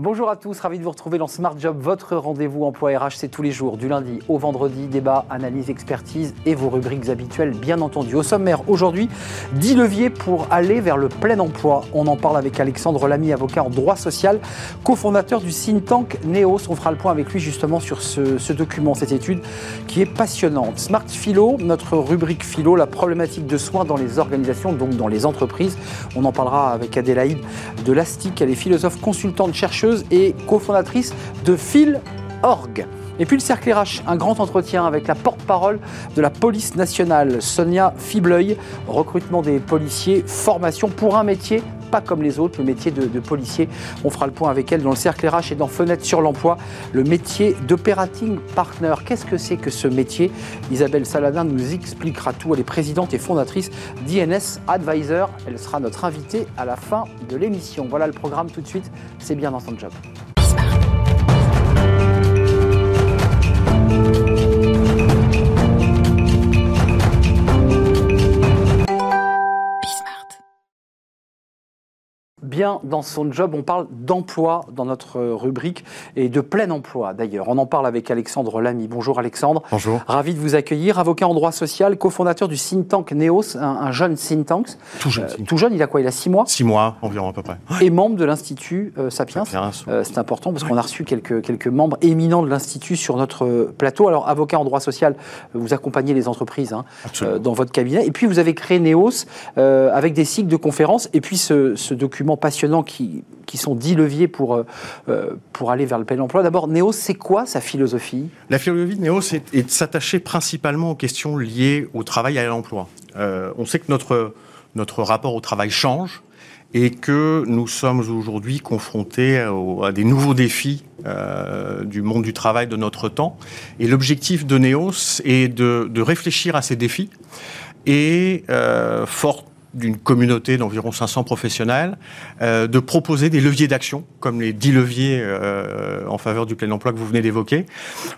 Bonjour à tous, ravi de vous retrouver dans Smart Job, votre rendez-vous emploi RH, c'est tous les jours, du lundi au vendredi, débat, analyse, expertise et vos rubriques habituelles, bien entendu. Au sommaire, aujourd'hui, 10 leviers pour aller vers le plein emploi. On en parle avec Alexandre Lamy, avocat en droit social, cofondateur du think tank NEOS. On fera le point avec lui justement sur ce, ce document, cette étude qui est passionnante. Smart Philo, notre rubrique philo, la problématique de soins dans les organisations, donc dans les entreprises. On en parlera avec Adélaïde de Lastic, elle est philosophe consultante chercheuse et cofondatrice de Phil.org. Et puis le cercle RH, un grand entretien avec la porte-parole de la police nationale, Sonia Fibleuil, recrutement des policiers, formation pour un métier pas comme les autres, le métier de, policier. On fera le point avec elle dans le cercle RH et dans Fenêtre sur l'emploi, le métier d'operating partner. Qu'est-ce que c'est que ce métier? Isabelle Saladin nous expliquera tout. Elle est présidente et fondatrice d'INS Advisor. Elle sera notre invitée à la fin de l'émission. Voilà le programme tout de suite. C'est bien dans son job. Bien dans son job. On parle d'emploi dans notre rubrique et de plein emploi d'ailleurs. On en parle avec Alexandre Lamy. Bonjour Alexandre. Bonjour. Ravi de vous accueillir. Avocat en droit social, cofondateur du think tank NEOS, un, un jeune think tank. Tout jeune. Euh, tout jeune, il a quoi? Il a six mois? Six mois environ à peu près. Et membre de l'Institut euh, Sapiens. Sapiens. Euh, C'est important parce qu'on a reçu quelques, quelques membres éminents de l'Institut sur notre plateau. Alors, avocat en droit social, vous accompagnez les entreprises hein, dans votre cabinet. Et puis, vous avez créé NEOS avec des cycles de conférences et puis ce, ce document passionnant qui qui, sont dix leviers pour, euh, pour aller vers le plein emploi. D'abord, Néos, c'est quoi sa philosophie? La philosophie de Néos est, est de s'attacher principalement aux questions liées au travail et à l'emploi. Euh, on sait que notre, notre rapport au travail change et que nous sommes aujourd'hui confrontés à, des nouveaux défis euh, du monde du travail de notre temps. Et l'objectif de Néos est de, de, réfléchir à ces défis et, euh, fort d'une communauté d'environ 500 professionnels, euh, de proposer des leviers d'action, comme les 10 leviers euh, en faveur du plein emploi que vous venez d'évoquer,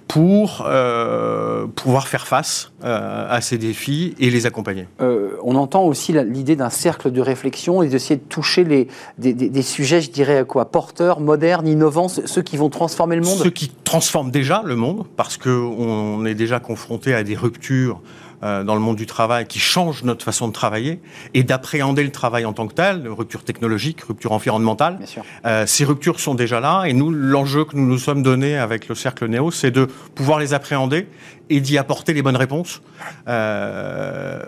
pour euh, pouvoir faire face à ces défis et les accompagner. on entend aussi l'idée d'un cercle de réflexion et d'essayer de toucher les, des, des, des, sujets, je dirais, quoi, porteurs, modernes, innovants, ceux qui vont transformer le monde Ceux qui transforment déjà le monde, parce qu'on est déjà confronté à des ruptures dans le monde du travail qui change notre façon de travailler et d'appréhender le travail en tant que tel, rupture technologique, rupture environnementale. Euh, ces ruptures sont déjà là et nous, l'enjeu que nous nous sommes donné avec le cercle Néo, c'est de pouvoir les appréhender et d'y apporter les bonnes réponses euh,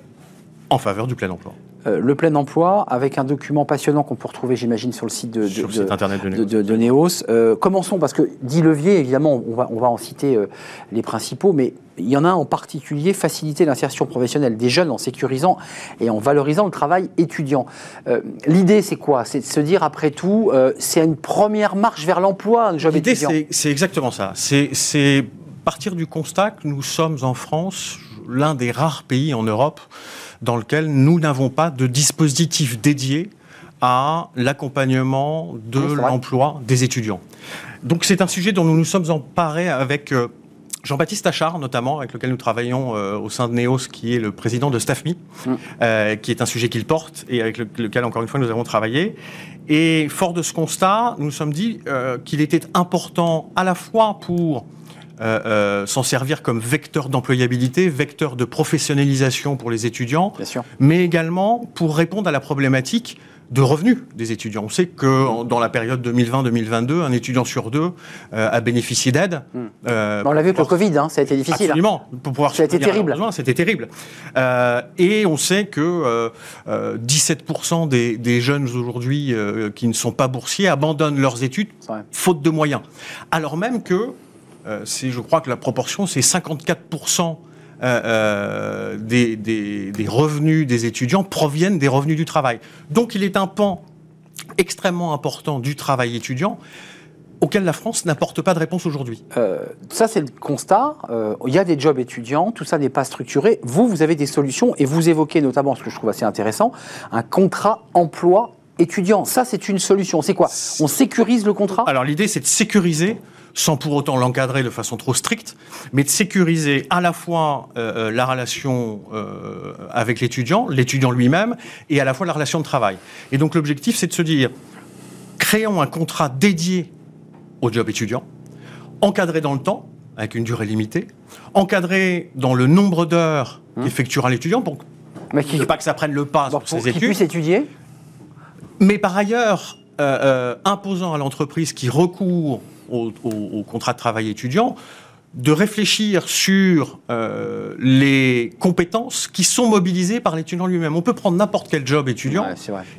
en faveur du plein emploi. Euh, le plein emploi, avec un document passionnant qu'on peut retrouver, j'imagine, sur le site de, sur de, le site internet de Néos. De, de Néos. Euh, commençons, parce que 10 leviers, évidemment, on va, on va en citer euh, les principaux, mais il y en a un en particulier, faciliter l'insertion professionnelle des jeunes en sécurisant et en valorisant le travail étudiant. L'idée, c'est quoi? C'est de se dire, après tout, c'est une première marche vers l'emploi, un job étudiant. L'idée, c'est exactement ça. C'est partir du constat que nous sommes en France l'un des rares pays en Europe dans lequel nous n'avons pas de dispositif dédié à l'accompagnement de oui, l'emploi des étudiants. Donc c'est un sujet dont nous nous sommes emparés avec euh, Jean-Baptiste Achard, notamment, avec lequel nous travaillons euh, au sein de NEOS, qui est le président de StaffMe, mmh. euh, qui est un sujet qu'il porte et avec le, lequel, encore une fois, nous avons travaillé. Et fort de ce constat, nous nous sommes dit euh, qu'il était important à la fois pour euh, euh, s'en servir comme vecteur d'employabilité, vecteur de professionnalisation pour les étudiants, mais également pour répondre à la problématique de revenus des étudiants. On sait que dans la période 2020-2022, un étudiant sur deux euh, a bénéficié d'aide. Euh, on l'a vu avec le Covid, hein, ça a été difficile. Absolument, pour pouvoir ça a été terrible. C'était terrible. Euh, et on sait que 17% des, des, jeunes aujourd'hui qui ne sont pas boursiers abandonnent leurs études faute de moyens. Alors même que euh, je crois que la proportion, c'est 54% euh, euh, des, des, des, revenus des étudiants proviennent des revenus du travail. Donc il est un pan extrêmement important du travail étudiant auquel la France n'apporte pas de réponse aujourd'hui. Euh, ça, c'est le constat. Euh, il y a des jobs étudiants, tout ça n'est pas structuré. Vous, vous avez des solutions et vous évoquez notamment, ce que je trouve assez intéressant, un contrat emploi étudiant. Ça, c'est une solution. C'est quoi? On sécurise le contrat? Alors l'idée, c'est de sécuriser sans pour autant l'encadrer de façon trop stricte, mais de sécuriser à la fois euh, la relation euh, avec l'étudiant, l'étudiant lui-même, et à la fois la relation de travail. Et donc l'objectif, c'est de se dire, créons un contrat dédié au job étudiant, encadré dans le temps, avec une durée limitée, encadré dans le nombre d'heures mmh. qu'effectuera l'étudiant pour mais qui, ne pas que ça prenne le pas sur ses études. puisse étudier? Mais par ailleurs, euh, euh, imposant à l'entreprise qui recourt au, contrat de travail étudiant de réfléchir sur euh, les compétences qui sont mobilisées par l'étudiant lui-même. On peut prendre n'importe quel job étudiant.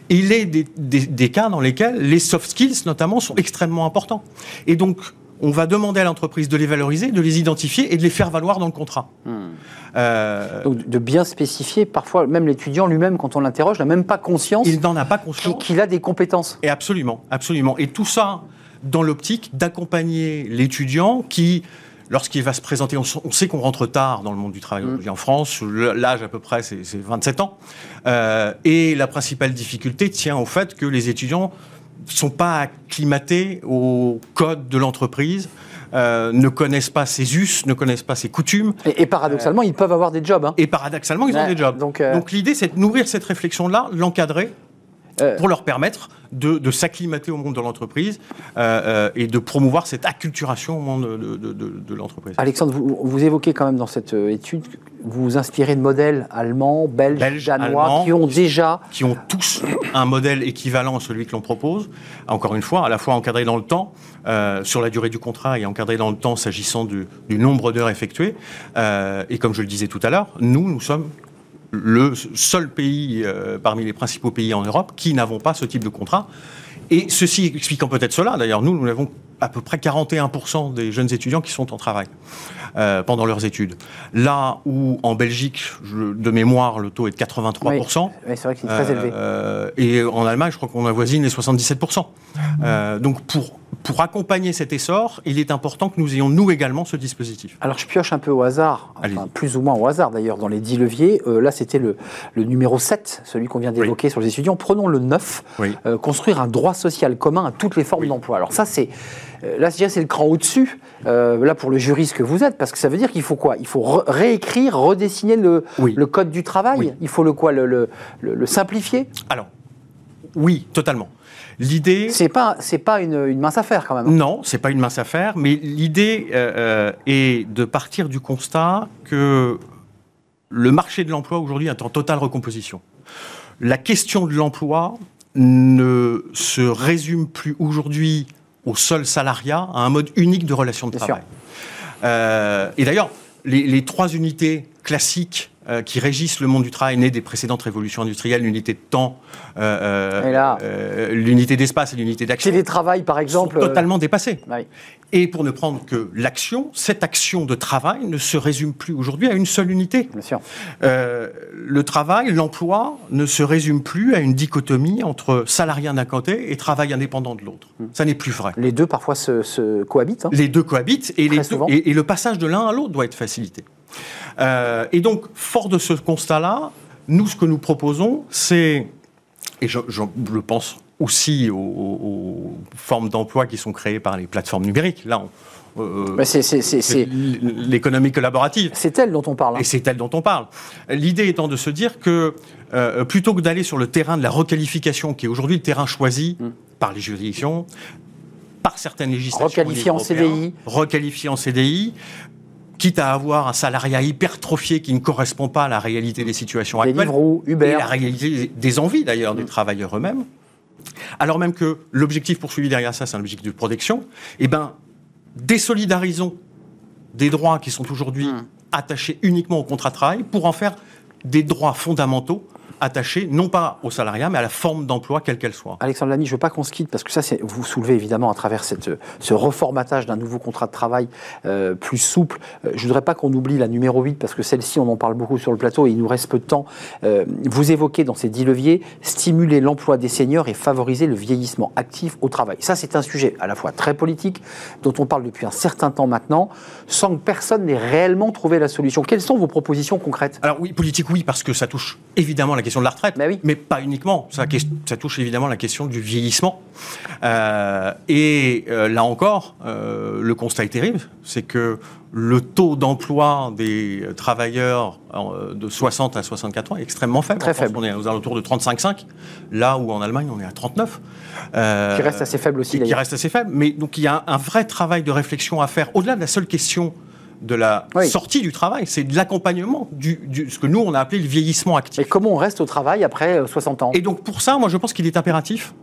il est des, des, cas dans lesquels les soft skills, notamment, sont extrêmement importants. Et donc, on va demander à l'entreprise de les valoriser, de les identifier et de les faire valoir dans le contrat. Hmm. Euh, Donc de bien spécifier, parfois même l'étudiant lui-même, quand on l'interroge, n'a même pas conscience. Il n'en a pas conscience. Qu'il a des compétences. Et absolument, absolument. Et tout ça dans l'optique d'accompagner l'étudiant qui lorsqu'il va se présenter, on, sait qu'on rentre tard dans le monde du travail hmm. en France, l'âge à peu près c'est 27 ans, euh, et la principale difficulté tient au fait que les étudiants sont pas acclimatés au code de l'entreprise, euh, ne connaissent pas ses us, ne connaissent pas ses coutumes. Et, paradoxalement, ils peuvent avoir des jobs. Hein. Et paradoxalement, ils ont des jobs. Donc, euh, donc l'idée, c'est de nourrir cette réflexion-là, l'encadrer, euh. pour leur permettre de, s'acclimater au monde de l'entreprise euh, euh, et de promouvoir cette acculturation au monde de, l'entreprise. Alexandre, vous, évoquez quand même dans cette étude, vous vous inspirez de modèles allemands, belges, danois, qui ont déjà... Qui ont tous un modèle équivalent à celui que l'on propose, encore une fois, à la fois encadré dans le temps, sur la durée du contrat et encadré dans le temps s'agissant du, du, nombre d'heures effectuées. et comme je le disais tout à l'heure, nous, nous sommes le seul pays euh, parmi les principaux pays en Europe qui n'avons pas ce type de contrat. Et ceci expliquant peut-être cela, d'ailleurs, nous, nous avons à peu près 41% des jeunes étudiants qui sont en travail euh, pendant leurs études. Là où en Belgique, de mémoire, le taux est de 83%. Oui, c'est vrai que c'est très élevé. Euh, et en Allemagne, je crois qu'on avoisine les 77%. donc pour pour accompagner cet essor, il est important que nous ayons, nous également, ce dispositif. Alors, je pioche un peu au hasard, plus ou moins au hasard d'ailleurs, dans les 10 leviers. Euh, là, c'était le, numéro 7, celui qu'on vient d'évoquer sur les étudiants. Prenons le 9, euh, construire un droit social commun à toutes les formes d'emploi. Alors, ça, c'est. Euh, là, c'est le cran au-dessus, là, pour le juriste que vous êtes, parce que ça veut dire qu'il faut quoi? Il faut réécrire, redessiner le, le, code du travail? Il faut le quoi? Le, le simplifier? Alors, oui, totalement. L'idée. C'est pas, c'est pas une, mince affaire quand même. Hein. Non, c'est pas une mince affaire, mais l'idée euh, euh, est de partir du constat que le marché de l'emploi aujourd'hui est en totale recomposition. La question de l'emploi ne se résume plus aujourd'hui au seul salariat, à un mode unique de relation de travail. Euh, et d'ailleurs, les, les, trois unités classiques euh, qui régissent le monde du travail né des précédentes révolutions industrielles, l'unité de temps, euh, euh, l'unité d'espace et l'unité d'action. Télétravail, par exemple. Sont totalement dépassés. Et pour ne prendre que l'action, cette action de travail ne se résume plus aujourd'hui à une seule unité. Bien sûr. le travail, l'emploi ne se résume plus à une dichotomie entre salarié d'un côté et travail indépendant de l'autre. Hmm. Ça n'est plus vrai. Les deux parfois se, cohabitent. Hein. Les deux cohabitent et, les et le passage de l'un à l'autre doit être facilité. Euh, et donc, fort de ce constat-là, nous, ce que nous proposons, c'est, et je, le pense aussi aux, formes d'emploi qui sont créées par les plateformes numériques. Là, euh, c'est l'économie collaborative. C'est elle dont on parle. Hein. Et c'est elle dont on parle. L'idée étant de se dire que euh, plutôt que d'aller sur le terrain de la requalification, qui est aujourd'hui le terrain choisi mm. par les juridictions, par certaines législations. Requalifier en CDI. Requalifier en CDI quitte à avoir un salariat hypertrophié qui ne correspond pas à la réalité des situations actuelles. Uber. Et la réalité des envies d'ailleurs des mm. travailleurs eux-mêmes. Alors même que l'objectif poursuivi derrière ça, c'est un objectif de protection, eh ben, désolidarisons des droits qui sont aujourd'hui mm. attachés uniquement au contrat de travail pour en faire des droits fondamentaux attaché non pas au salariat, mais à la forme d'emploi, quelle qu'elle soit. Alexandre Lamy, je ne veux pas qu'on se quitte, parce que ça, vous soulevez évidemment à travers cette, ce reformatage d'un nouveau contrat de travail euh, plus souple. Euh, je ne voudrais pas qu'on oublie la numéro 8, parce que celle-ci, on en parle beaucoup sur le plateau et il nous reste peu de temps. Euh, vous évoquez dans ces dix leviers stimuler l'emploi des seniors et favoriser le vieillissement actif au travail. Ça, c'est un sujet à la fois très politique, dont on parle depuis un certain temps maintenant, sans que personne n'ait réellement trouvé la solution. Quelles sont vos propositions concrètes? Alors oui, politique, oui, parce que ça touche évidemment la question question de la retraite, Bah oui. mais pas uniquement. Ça, touche évidemment la question du vieillissement. Euh, et euh, là encore, euh, le constat est terrible, c'est que le taux d'emploi des travailleurs de 60 à 64 ans est extrêmement faible. Très En France, faible. On est aux alentours de 35,5, là où en Allemagne on est à 39. Euh, Qui reste assez faible aussi, Qui reste assez faible. Mais donc il y a un, un vrai travail de réflexion à faire, au-delà de la seule question de la Oui. sortie du travail, c'est de l'accompagnement, du, du- ce que nous on a appelé le vieillissement actif. Et comment on reste au travail après euh, 60 ans? Et donc pour ça, moi je pense qu'il est impératif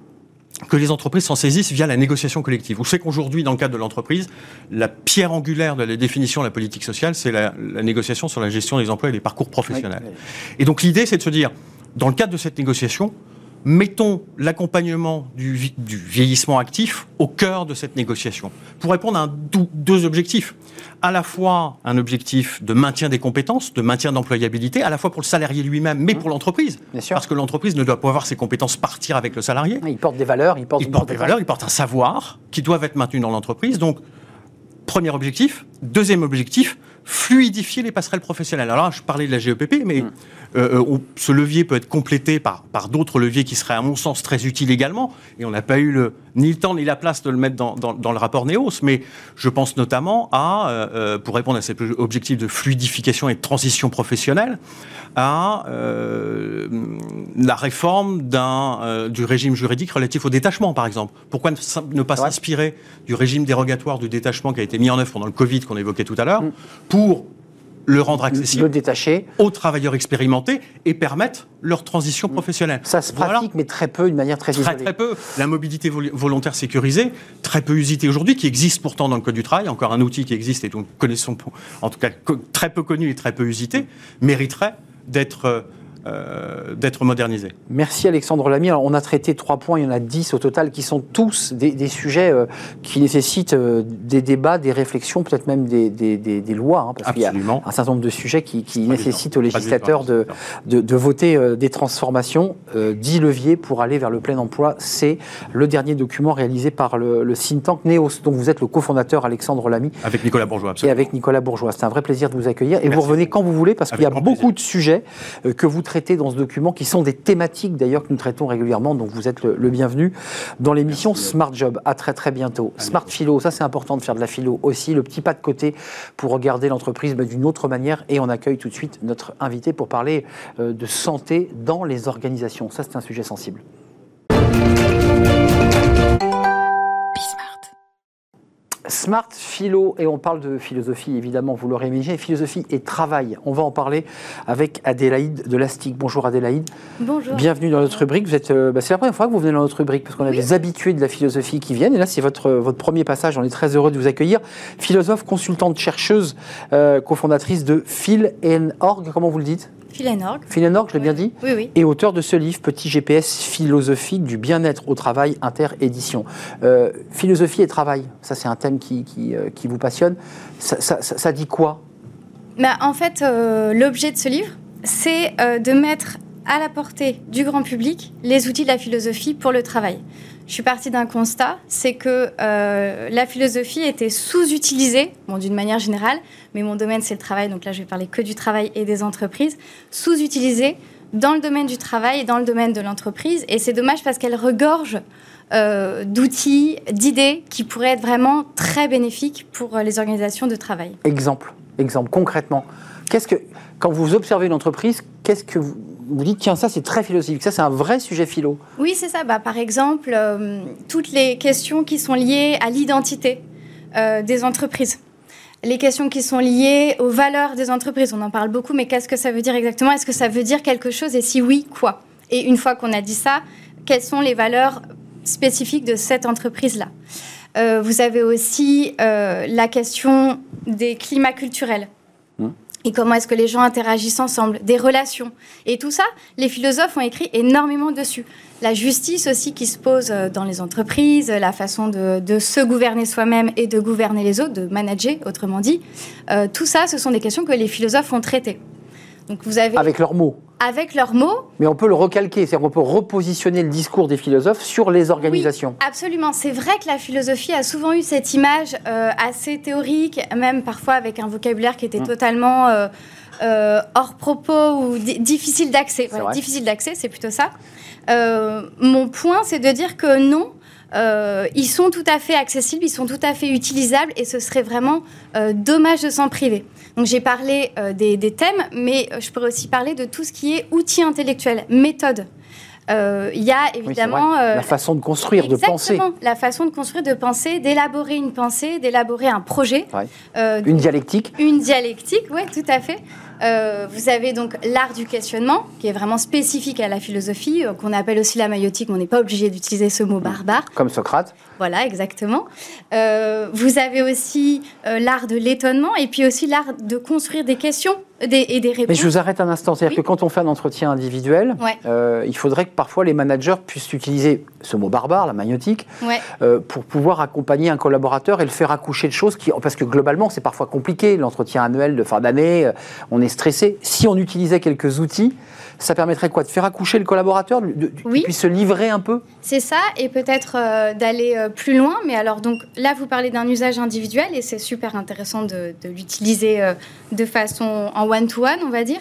que les entreprises s'en saisissent via la négociation collective. Vous savez qu'aujourd'hui, dans le cadre de l'entreprise, la pierre angulaire de la définition de la politique sociale, c'est la, la négociation sur la gestion des emplois et des parcours professionnels. Oui. Et donc l'idée, c'est de se dire, dans le cadre de cette négociation, mettons l'accompagnement du, vi- du vieillissement actif au cœur de cette négociation, pour répondre à un deux objectifs. À la fois un objectif de maintien des compétences, de maintien d'employabilité, à la fois pour le salarié lui-même, mais pour l'entreprise. Mmh. Bien sûr. Parce que l'entreprise ne doit pas voir ses compétences partir avec le salarié. Il porte des valeurs, il porte, Il porte des valeurs, il porte un savoir qui doivent être maintenus dans l'entreprise. Donc, premier objectif. Deuxième objectif, fluidifier les passerelles professionnelles. Alors là, je parlais de la GEPP, mais Mm. euh, euh, ce levier peut être complété par, par d'autres leviers qui seraient, à mon sens, très utiles également. Et on n'a pas eu le, ni le temps ni la place de le mettre dans, dans- dans le rapport NEOS. Mais je pense notamment à, euh, euh, pour répondre à cet objectif de fluidification et de transition professionnelle, à euh, la réforme euh, du régime juridique relatif au détachement, par exemple. Pourquoi ne, pas Ouais. s'inspirer du régime dérogatoire du détachement qui a été mis en œuvre pendant le Covid qu'on évoquait tout à l'heure, pour le rendre Le accessible détacher, aux travailleurs expérimentés et permettre leur transition professionnelle. ça se Voilà. pratique, mais très peu, d'une manière très, Très, isolée. très peu. La mobilité vol- volontaire sécurisée, très peu usitée aujourd'hui, qui existe pourtant dans le Code du travail, encore un outil qui existe et dont nous connaissons, en tout cas très peu connu et très peu usité, mériterait d'être euh, d'être modernisé. Merci Alexandre Lamy. Alors, on a traité trois points, il y en a dix au total, qui sont tous des, des sujets euh, qui nécessitent euh, des débats, des réflexions, peut-être même des, des- des- des lois, hein, parce qu'il y a un certain nombre de sujets qui, nécessitent aux législateurs de, de, de voter des transformations. 10 leviers pour aller vers le plein emploi, c'est le dernier document réalisé par le, le think tank NEOS, dont vous êtes le cofondateur Alexandre Lamy. Avec Nicolas Bourgeois, et absolument. avec Nicolas Bourgeois. C'est un vrai plaisir de vous accueillir. Et vous revenez quand vous voulez, parce qu'il y a beaucoup plaisir. de sujets que vous traitez dans ce document, qui sont des thématiques d'ailleurs que nous traitons régulièrement. Donc vous êtes le, le bienvenu dans l'émission Smart Job. À très très bientôt. Smart Philo, ça c'est important de faire de la philo aussi. Le petit pas de côté pour regarder l'entreprise d'une autre manière. Et on accueille tout de suite notre invité pour parler euh, de santé dans les organisations. Ça c'est un sujet sensible. Smart Philo, et on parle de philosophie, évidemment, vous l'aurez imaginé, philosophie et travail. On va en parler avec Adélaïde de Lastic. Bonjour Adélaïde, Bonjour. bienvenue dans notre rubrique. Vous êtes, euh, bah, c'est la première fois que vous venez dans notre rubrique, parce qu'on a Oui. des habitués de la philosophie qui viennent, et là c'est votre, votre premier passage, on est très heureux de vous accueillir. Philosophe, consultante, chercheuse, euh, cofondatrice de Phil Org, comment vous le dites? Philenorg. Phil Org, je l'ai bien dit Oui, oui. et auteur de ce livre, Petit GPS philosophique du bien-être au travail, inter-édition. Euh, philosophie et travail, ça c'est un thème qui, qui, euh, qui vous passionne. Ça, ça- ça- ça dit quoi? Bah, en fait, euh, l'objet de ce livre, c'est de mettre à la portée du grand public les outils de la philosophie pour le travail. Je suis partie d'un constat, c'est que euh, la philosophie était sous-utilisée, d'une manière générale, mais mon domaine c'est le travail, donc là je vais parler que du travail et des entreprises, sous-utilisée dans le domaine du travail et dans le domaine de l'entreprise, et c'est dommage parce qu'elle regorge euh, d'outils, d'idées qui pourraient être vraiment très bénéfiques pour euh, les organisations de travail. Exemple, concrètement. Qu'est-ce que, quand vous observez une entreprise, qu'est-ce que vous, vous dites, tiens, ça c'est très philosophique, ça c'est un vrai sujet philo Oui, c'est ça. Bah, par exemple, euh, toutes les questions qui sont liées à l'identité euh, des entreprises. Les questions qui sont liées aux valeurs des entreprises. On en parle beaucoup, mais qu'est-ce que ça veut dire exactement? Est-ce que ça veut dire quelque chose? Et si oui, quoi? Et une fois qu'on a dit ça, quelles sont les valeurs spécifiques de cette entreprise-là? Euh, Vous avez aussi la question des climats culturels. Et comment est-ce que les gens interagissent ensemble, des relations. Et tout ça, les philosophes ont écrit énormément dessus. La justice aussi qui se pose euh, dans les entreprises, la façon de, de se gouverner soi-même et de gouverner les autres, de manager, autrement dit. Euh, tout ça, ce sont des questions que les philosophes ont traitées. Donc vous avez, avec leurs mots. avec leurs mots, Mais on peut le recalquer, c'est-à-dire qu'on peut repositionner le discours des philosophes sur les organisations. Absolument. C'est vrai que la philosophie a souvent eu cette image euh, assez théorique, même parfois avec un vocabulaire qui était Mm. totalement euh, hors propos ou difficile d'accès. difficile d'accès, c'est plutôt ça. mon point, c'est de dire que non, ils sont tout à fait accessibles, ils sont tout à fait utilisables et ce serait vraiment dommage de s'en priver. Donc j'ai parlé des, des, thèmes, mais je pourrais aussi parler de tout ce qui est outils intellectuels, méthodes. Euh, il y a évidemment... la euh, façon de construire, de penser. la façon de construire, de penser, d'élaborer une pensée, d'élaborer un projet. Euh, une dialectique. Une dialectique, oui, tout à fait. vous avez donc l'art du questionnement, qui est vraiment spécifique à la philosophie, qu'on appelle aussi la maïotique, mais on n'est pas obligé d'utiliser ce mot barbare. Comme Socrate. Voilà, exactement. vous avez aussi l'art de l'étonnement, et puis aussi l'art de construire des questions et des réponses. Mais je vous arrête un instant. C'est-à-dire que quand on fait un entretien individuel, euh, il faudrait que parfois les managers puissent utiliser ce mot barbare, la magnétique, euh, pour pouvoir accompagner un collaborateur et le faire accoucher de choses qui. Parce que globalement, c'est parfois compliqué. L'entretien annuel de fin d'année, euh, on est stressé. Si on utilisait quelques outils, ça permettrait quoi? De faire accoucher le collaborateur, de, oui. puisse se livrer un peu? C'est ça, et peut-être d'aller plus loin. Mais alors, donc là, vous parlez d'un usage individuel et c'est super intéressant de, de l'utiliser de façon en one-to-one, on va dire.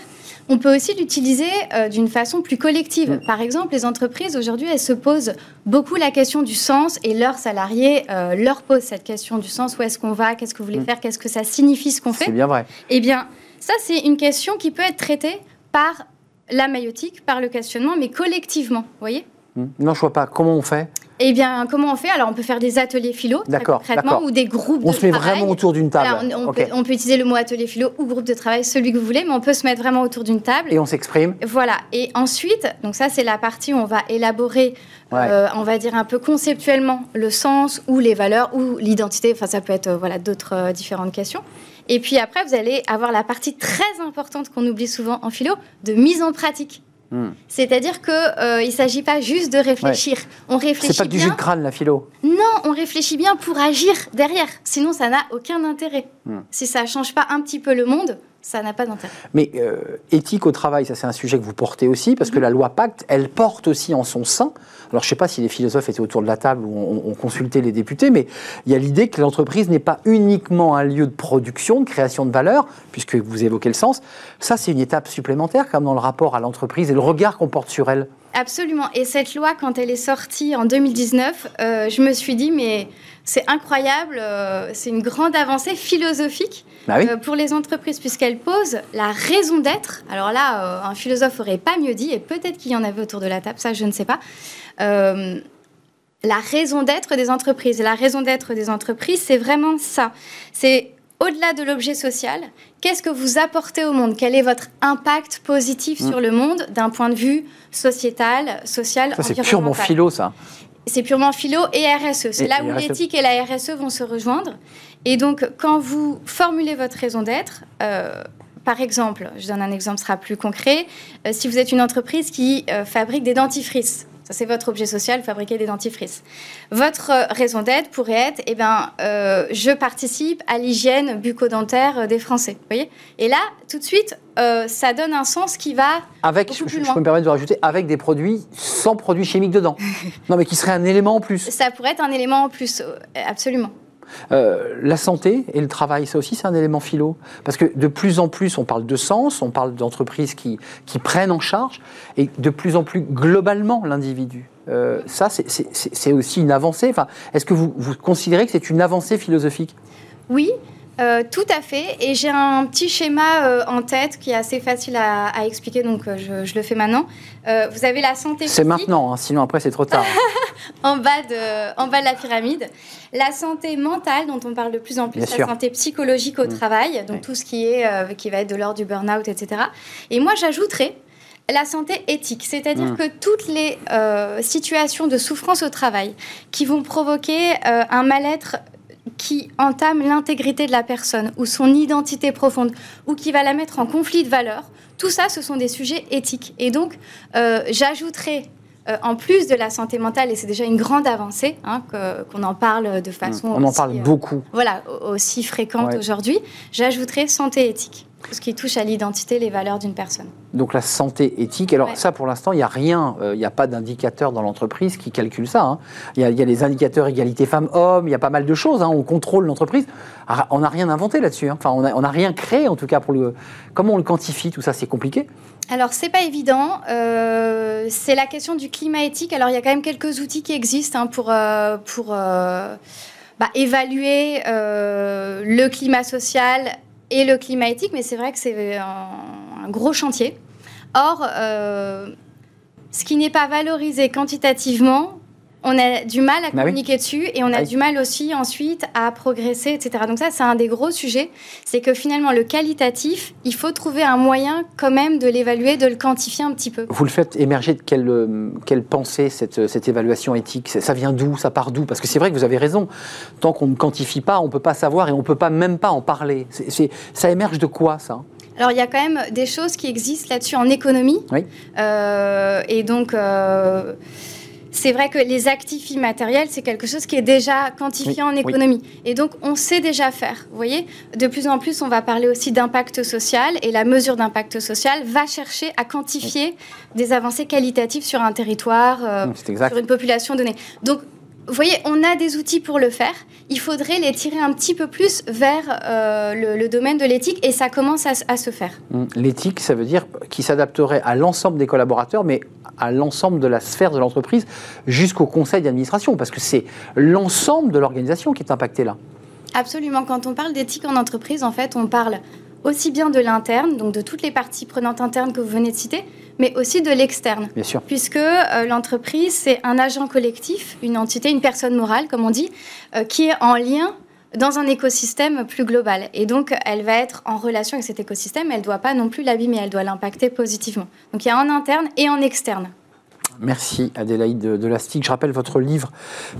On peut aussi l'utiliser euh, d'une façon plus collective. Mm. Par exemple, les entreprises aujourd'hui, elles se posent beaucoup la question du sens et leurs salariés euh, leur posent cette question du sens. Où est-ce qu'on va? Qu'est-ce que vous voulez mm. faire? Qu'est-ce que ça signifie ce qu'on fait? C'est bien vrai. Eh bien, ça, c'est une question qui peut être traitée par la maïotique, par le questionnement, mais collectivement. Vous voyez? Mm. Non, je vois pas. Comment on fait? Eh bien, comment on fait? Alors, on peut faire des ateliers philo, concrètement, ou des groupes on se met vraiment autour d'une table. on, peut, utiliser le mot atelier philo ou groupe de travail, celui que vous voulez, mais on peut se mettre vraiment autour d'une table. Et on s'exprime. Voilà. Et ensuite, donc ça, c'est la partie où on va élaborer, euh, on va dire un peu conceptuellement, le sens ou les valeurs ou l'identité. Enfin, ça peut être euh, voilà d'autres euh, différentes questions. Et puis après, vous allez avoir la partie très importante qu'on oublie souvent en philo, de mise en pratique. Hmm. C'est-à-dire qu'il euh, ne s'agit pas juste de réfléchir. On réfléchit. C'est pas du jus de crâne la philo. Non, on réfléchit bien pour agir derrière. Sinon, ça n'a aucun intérêt. Hmm. Si ça change pas un petit peu le monde, ça n'a pas d'intérêt. Mais euh, éthique au travail, ça c'est un sujet que vous portez aussi, parce que mhm. la loi Pacte, elle porte aussi en son sein, alors je ne sais pas si les philosophes étaient autour de la table ou ont consulté les députés, mais il y a l'idée que l'entreprise n'est pas uniquement un lieu de production, de création de valeur, puisque vous évoquez le sens. Ça, c'est une étape supplémentaire, comme dans le rapport à l'entreprise et le regard qu'on porte sur elle. Absolument. Et cette loi, quand elle est sortie en 2019, euh, je me suis dit, mais c'est incroyable, euh, c'est une grande avancée philosophique bah euh, pour les entreprises, puisqu'elle pose la raison d'être. Alors là, un philosophe aurait pas mieux dit, et peut-être qu'il y en avait autour de la table, ça je ne sais pas. la raison d'être des entreprises. La raison d'être des entreprises, c'est vraiment ça. C'est au-delà de l'objet social, qu'est-ce que vous apportez au monde? Quel est votre impact positif sur mm. le monde d'un point de vue sociétal, social, ça, C'est purement philo, ça. C'est purement philo et RSE. C'est là où e. l'éthique et la RSE vont se rejoindre. Et donc, quand vous formulez votre raison d'être, euh, par exemple, je donne un exemple, sera plus concret. Euh, si vous êtes une entreprise qui euh, fabrique des dentifrices, ça, c'est votre objet social, fabriquer des dentifrices. Votre euh, raison d'être pourrait être, eh ben, euh, je participe à l'hygiène bucco-dentaire euh, des Français. Vous voyez? Et là, tout de suite, ça donne un sens qui va avec, je, je, peux me permettre de rajouter, avec des produits sans produits chimiques dedans. non, mais qui serait un élément en plus. Ça pourrait être un élément en plus, absolument. Euh, la santé et le travail, ça aussi, c'est un élément philo. Parce que de plus en plus, on parle de sens, on parle d'entreprises qui, qui prennent en charge, et de plus en plus globalement l'individu. Euh, ça, c'est aussi une avancée. Enfin, Est-ce que vous, vous considérez que c'est une avancée philosophique? Oui, euh, tout à fait. Et j'ai un petit schéma euh, en tête qui est assez facile à, expliquer, donc euh, je, le fais maintenant. vous avez la santé C'est maintenant, hein, sinon après c'est trop tard. en, bas de, en bas de la pyramide. La santé mentale, dont on parle de plus en plus, la santé psychologique au mm. travail, donc tout ce qui, est, qui va être de l'ordre du burn-out, etc. Et moi, j'ajouterais la santé éthique, c'est-à-dire mm. que toutes les situations de souffrance au travail qui vont provoquer un mal-être qui entame l'intégrité de la personne ou son identité profonde ou qui va la mettre en conflit de valeurs, tout ça, ce sont des sujets éthiques. Et donc, euh, j'ajouterai euh, en plus de la santé mentale, et c'est déjà une grande avancée, hein, qu'on en parle de mmh. façon. On en parle euh, beaucoup. Voilà, aussi fréquente aujourd'hui, j'ajouterai santé éthique. Tout ce qui touche à l'identité, les valeurs d'une personne. Donc la santé éthique. Alors ça, pour l'instant, il n'y a rien, il n'y a pas d'indicateur dans l'entreprise qui calcule ça. hein. Il y, a- il y a les indicateurs égalité femmes-hommes, il y a pas mal de choses. hein. On contrôle l'entreprise. Ah, On n'a rien inventé là-dessus. Enfin, on n'a on n'a rien créé en tout cas pour le. Comment on le quantifie tout ça C'est compliqué. Alors, c'est pas évident. Euh, c'est la question du climat éthique. Alors, il y a quand même quelques outils qui existent hein, pour, euh, pour euh, bah, évaluer le climat social et le climat éthique, mais c'est vrai que c'est un, gros chantier. Or, ce qui n'est pas valorisé quantitativement, on a du mal à Bah oui. communiquer dessus et on a Ah oui. du mal aussi ensuite à progresser, etc. Donc ça, c'est un des gros sujets. C'est que finalement, le qualitatif, il faut trouver un moyen quand même de l'évaluer, de le quantifier un petit peu. Vous le faites émerger de quelle, euh, quelle pensée cette, cette évaluation éthique? Ça vient d'où? Ça part d'où? Parce que c'est vrai que vous avez raison. Tant qu'on ne quantifie pas, on ne peut pas savoir et on ne peut pas même pas en parler. Ça émerge de quoi ça? Alors, il y a quand même des choses qui existent là-dessus en économie. Oui. Euh, et donc, euh, c'est vrai que les actifs immatériels, c'est quelque chose qui est déjà quantifié Oui, en oui. économie. Et donc, on sait déjà faire. Vous voyez, de plus en plus, on va parler aussi d'impact social. Et la mesure d'impact social va chercher à quantifier des avancées qualitatives sur un territoire, euh, sur une population donnée. Donc, vous voyez, on a des outils pour le faire. Il faudrait les tirer un petit peu plus vers euh, le, le domaine de l'éthique et ça commence à, à se faire. Hum, L'éthique, ça veut dire qu'il s'adapterait à l'ensemble des collaborateurs, mais à l'ensemble de la sphère de l'entreprise, jusqu'au conseil d'administration, parce que c'est l'ensemble de l'organisation qui est impacté là. Absolument. Quand on parle d'éthique en entreprise, en fait, on parle aussi bien de l'interne, donc de toutes les parties prenantes internes que vous venez de citer, mais aussi de l'externe. Bien sûr. Puisque euh, l'entreprise, c'est un agent collectif, une entité, une personne morale, comme on dit, euh, qui est en lien dans un écosystème plus global. Et donc, elle va être en relation avec cet écosystème. Elle ne doit pas non plus l'abîmer, elle doit l'impacter positivement. Donc, il y a en interne et en externe. Merci Adélaïde de, de Lastic. Je rappelle votre livre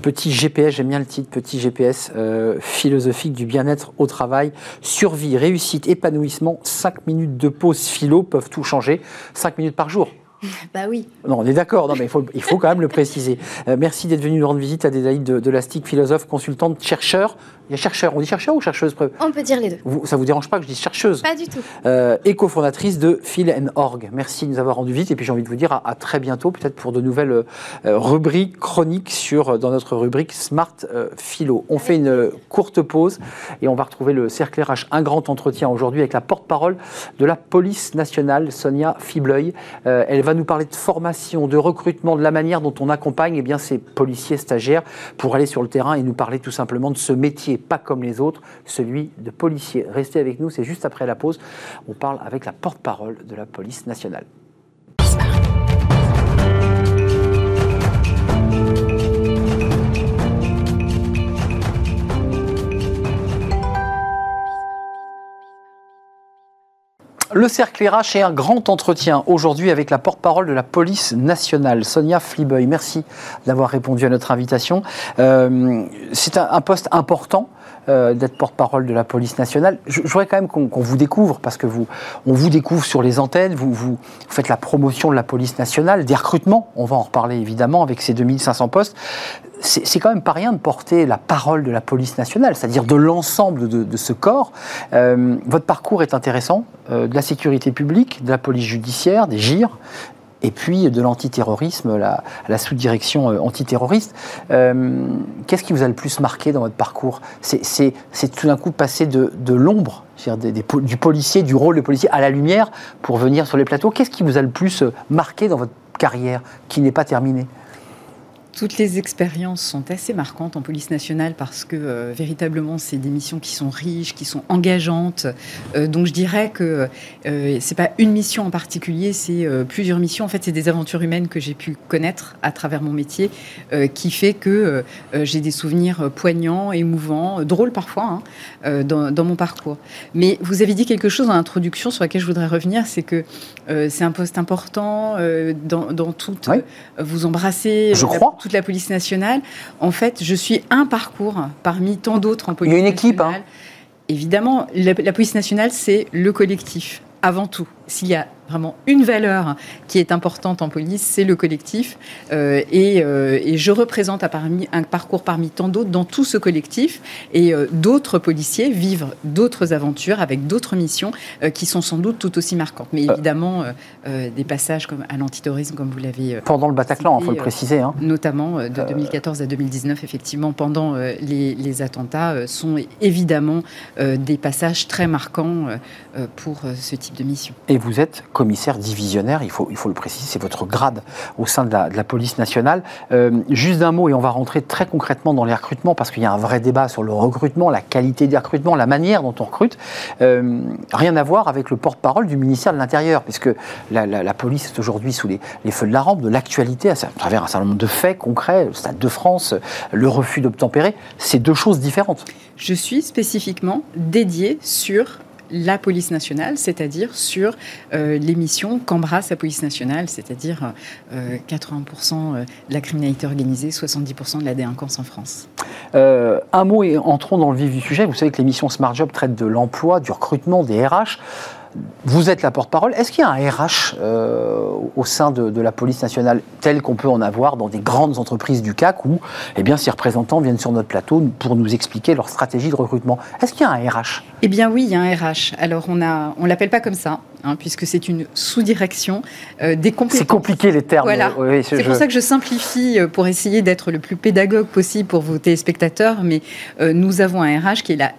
Petit GPS, j'aime bien le titre, Petit GPS euh, philosophique du bien-être au travail. Survie, réussite, épanouissement, 5 minutes de pause philo peuvent tout changer. 5 minutes par jour. Bah oui. Non, on est d'accord, non, mais il faut, il faut quand même le préciser. Euh, merci d'être venu nous rendre visite, Adélaïde de, de Lastic, philosophe, consultante, chercheur. Il y a chercheur, on dit chercheur ou chercheuse On peut dire les deux. vous, Ça vous dérange pas que je dise chercheuse Pas du tout. euh, et cofondatrice de Phil Org. Merci de nous avoir rendu vite et puis j'ai envie de vous dire à, à très bientôt, peut-être pour de nouvelles euh, rubriques chroniques sur, euh, dans notre rubrique Smart euh, Philo. On fait une courte pause et on va retrouver le cercle RH, un grand entretien aujourd'hui avec la porte-parole de la police nationale, Sonia Fibleuil. Elle va nous parler de formation, de recrutement, de la manière dont on accompagne eh bien, ces policiers stagiaires pour aller sur le terrain et nous parler tout simplement de ce métier, pas comme les autres, celui de policier. Restez avec nous, c'est juste après la pause. On parle avec la porte-parole de la police nationale. Le cercle RH est un grand entretien aujourd'hui avec la porte-parole de la police nationale, Sonia Flibeuil. Merci d'avoir répondu à notre invitation. Euh, c'est un poste important euh, d'être porte-parole de la police nationale. Je, voudrais quand même qu'on vous découvre, parce que vous, on vous découvre sur les antennes, vous, faites la promotion de la police nationale, des recrutements, on va en reparler évidemment avec ces 2500 postes. C'est quand même pas rien de porter la parole de la police nationale, c'est-à-dire de l'ensemble de, de ce corps. Euh, votre parcours est intéressant, euh, de la sécurité publique, de la police judiciaire, des GIR, et puis de l'antiterrorisme, la, sous-direction euh, antiterroriste. Euh, Qu'est-ce qui vous a le plus marqué dans votre parcours? C'est tout d'un coup passer de, de l'ombre, du policier, du rôle de policier à la lumière pour venir sur les plateaux. Qu'est-ce qui vous a le plus euh, marqué dans votre carrière qui n'est pas terminée? Toutes les expériences sont assez marquantes en police nationale parce que euh, véritablement, c'est des missions qui sont riches, qui sont engageantes. Euh, donc je dirais que euh, c'est pas une mission en particulier, c'est euh, plusieurs missions. En fait, c'est des aventures humaines que j'ai pu connaître à travers mon métier, euh, qui fait que euh, j'ai des souvenirs poignants, émouvants, drôles parfois hein, dans, dans mon parcours. Mais vous avez dit quelque chose en introduction sur laquelle je voudrais revenir, c'est que euh, c'est un poste important euh, dans, dans toute. Oui. vous embrassez Je crois. toute la police nationale. En fait, je suis un parcours parmi tant d'autres en police Il y a une équipe, hein. Évidemment, la, la police nationale, c'est le collectif, avant tout. S'il y a vraiment une valeur qui est importante en police, c'est le collectif. Euh, et, euh, et, je représente à parmi, un parcours parmi tant d'autres dans tout ce collectif. Et euh, d'autres policiers vivent d'autres aventures avec d'autres missions qui sont sans doute tout aussi marquantes. Mais évidemment, des passages comme à l'antiterrorisme, comme vous l'avez. pendant le Bataclan, il faut le préciser. Hein. Notamment de 2014 à 2019, effectivement, pendant les, les, attentats, sont évidemment des passages très marquants pour ce type de mission. Et vous êtes commissaire divisionnaire, il faut, il faut le préciser, c'est votre grade au sein de la, police nationale. Euh, juste d'un mot, et on va rentrer très concrètement dans les recrutements, parce qu'il y a un vrai débat sur le recrutement, la qualité des recrutements, la manière dont on recrute. Euh, rien à voir avec le porte-parole du ministère de l'Intérieur, puisque la, la, police est aujourd'hui sous les, feux de la rampe, de l'actualité, à, travers un certain nombre de faits concrets, le Stade de France, le refus d'obtempérer. C'est deux choses différentes. Je suis spécifiquement dédiée sur la police nationale, c'est-à-dire sur euh, les missions qu'embrasse la police nationale, c'est-à-dire 80% euh, euh, de la criminalité organisée, 70% de la délinquance en France. un mot et entrons dans le vif du sujet. Vous savez que les missions Smart Job traitent de l'emploi, du recrutement, des RH. Vous êtes la porte-parole. Est-ce qu'il y a un RH euh, au sein de, la police nationale tel qu'on peut en avoir dans des grandes entreprises du CAC où eh bien, ces représentants viennent sur notre plateau pour nous expliquer leur stratégie de recrutement? Est-ce qu'il y a un RH Eh bien oui, il y a un RH. Alors on ne on l'appelle pas comme ça, hein, puisque c'est une sous-direction euh, des compétences. C'est compliqué les termes. Voilà. c'est pour ça que je simplifie euh, pour essayer d'être le plus pédagogue possible pour vos téléspectateurs. Mais nous avons un RH qui est la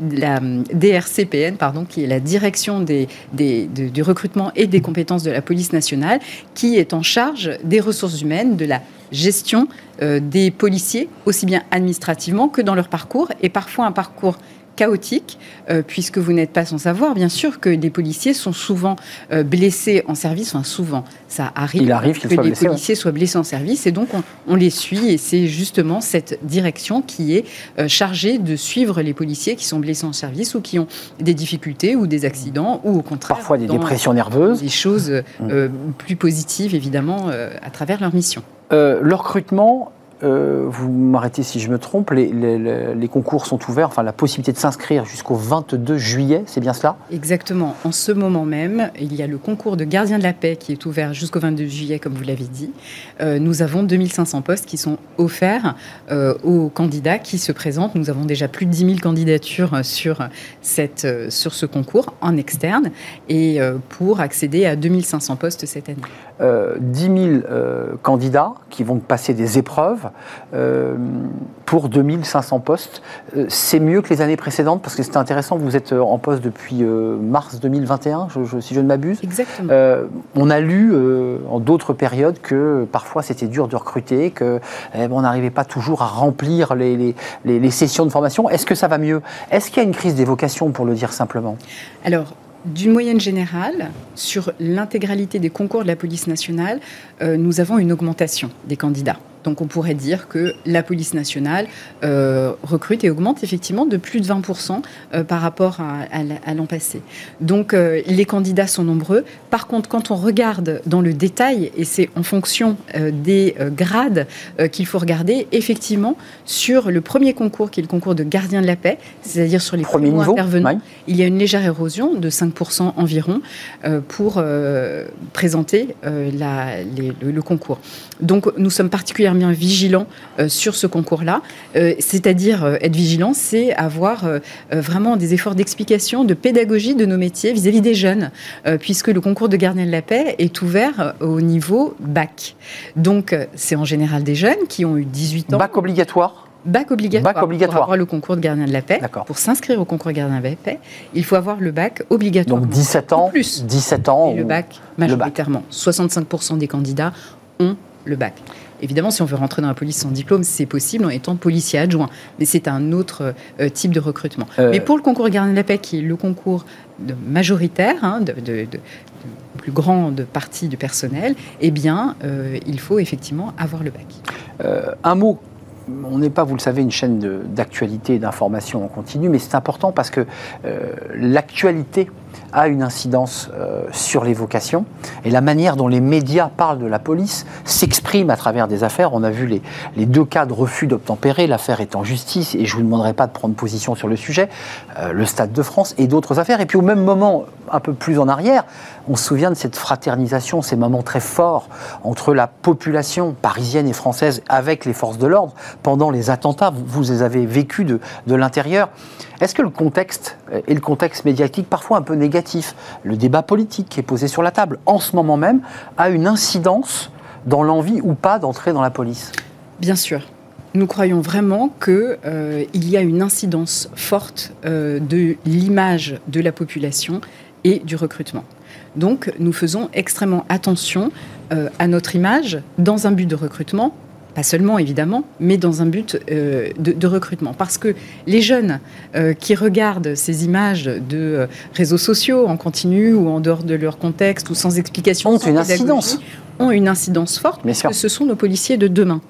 la DRCPN, pardon, qui est la direction du recrutement et des compétences de la police nationale, qui est en charge des ressources humaines, de la gestion euh, des policiers, aussi bien administrativement que dans leur parcours, et parfois un parcours chaotique, euh, puisque vous n'êtes pas sans savoir, bien sûr, que des policiers sont souvent euh, blessés en service. Enfin, souvent, ça arrive, Il arrive que des policiers soient blessés en service, et donc on, les suit, et c'est justement cette direction qui est euh, chargée de suivre les policiers qui sont blessés en service ou qui ont des difficultés ou des accidents, ou au contraire... Parfois des dépressions nerveuses. Des choses mmh. plus positives, évidemment, à travers leur mission. le recrutement, euh, vous m'arrêtez si je me trompe, les, concours sont ouverts, enfin la possibilité de s'inscrire jusqu'au 22 juillet, c'est bien cela? Exactement. En ce moment même, il y a le concours de gardien de la paix qui est ouvert jusqu'au 22 juillet, comme vous l'avez dit. Euh, nous avons 2500 postes qui sont offerts euh, aux candidats qui se présentent. Nous avons déjà plus de 10 000 candidatures sur, cette, sur ce concours en externe et pour accéder à 2500 postes cette année. 10 000 candidats qui vont passer des épreuves euh, pour 2500 postes. Euh, c'est mieux que les années précédentes parce que c'était intéressant. Vous êtes euh, en poste depuis mars 2021, je, si je ne m'abuse. Exactement. on a lu en d'autres périodes que parfois c'était dur de recruter, que eh, on n'arrivait pas toujours à remplir les, les, les sessions de formation. Est-ce que ça va mieux? Est-ce qu'il y a une crise des vocations, pour le dire simplement? Alors, d'une moyenne générale, sur l'intégralité des concours de la police nationale, nous avons une augmentation des candidats. Donc on pourrait dire que la police nationale euh, recrute et augmente effectivement de plus de 20% euh, par rapport à, l'an passé. Donc euh, les candidats sont nombreux. Par contre, quand on regarde dans le détail, et c'est en fonction des grades qu'il faut regarder, effectivement, sur le premier concours, qui est le concours de gardien de la paix, c'est-à-dire sur les premiers intervenants, il y a une légère érosion de 5% environ pour présenter le concours. Donc nous sommes particulièrement bien vigilant euh, sur ce concours-là. Euh, c'est-à-dire, euh, être vigilant, c'est avoir vraiment des efforts d'explication, de pédagogie de nos métiers vis-à-vis des jeunes, puisque le concours de gardien de la paix est ouvert au niveau bac. Donc, c'est en général des jeunes qui ont eu 18 ans. Bac obligatoire Bac obligatoire, bac obligatoire. pour avoir le concours de gardien de la paix. Pour s'inscrire au concours de gardien de la paix, il faut avoir le bac obligatoire. Donc 17 ans. Plus. 17 ans. Et le bac, majoritairement. 65% des candidats ont le bac. Évidemment, si on veut rentrer dans la police sans diplôme, c'est possible en étant policier adjoint, mais c'est un autre euh, type de recrutement. Euh. Mais pour le concours gardien de la paix, qui est le concours majoritaire, hein, de, plus grande partie du personnel, eh bien, euh, il faut effectivement avoir le bac. un mot on n'est pas, vous le savez, une chaîne d'actualité et d'information en continu, mais c'est important parce que l'actualité a une incidence euh, sur les vocations et la manière dont les médias parlent de la police s'exprime à travers des affaires. On a vu les, deux cas de refus d'obtempérer, l'affaire est en justice et je ne vous demanderai pas de prendre position sur le sujet, euh, le Stade de France et d'autres affaires. Et puis au même moment, un peu plus en arrière, on se souvient de cette fraternisation, ces moments très forts entre la population parisienne et française avec les forces de l'ordre pendant les attentats. Vous, les avez vécus de l'intérieur. Est-ce que le contexte et le contexte médiatique, parfois un peu négatif, le débat politique qui est posé sur la table en ce moment même, a une incidence dans l'envie ou pas d'entrer dans la police? Bien sûr. Nous croyons vraiment qu'il euh, y a une incidence forte euh, de l'image de la population et du recrutement. Donc nous faisons extrêmement attention euh, à notre image dans un but de recrutement, pas seulement évidemment, mais dans un but euh, de, de, recrutement. Parce que les jeunes euh, qui regardent ces images de euh, réseaux sociaux en continu ou en dehors de leur contexte ou sans explication, ont une incidence, ont une incidence forte, parce que ce sont nos policiers de demain.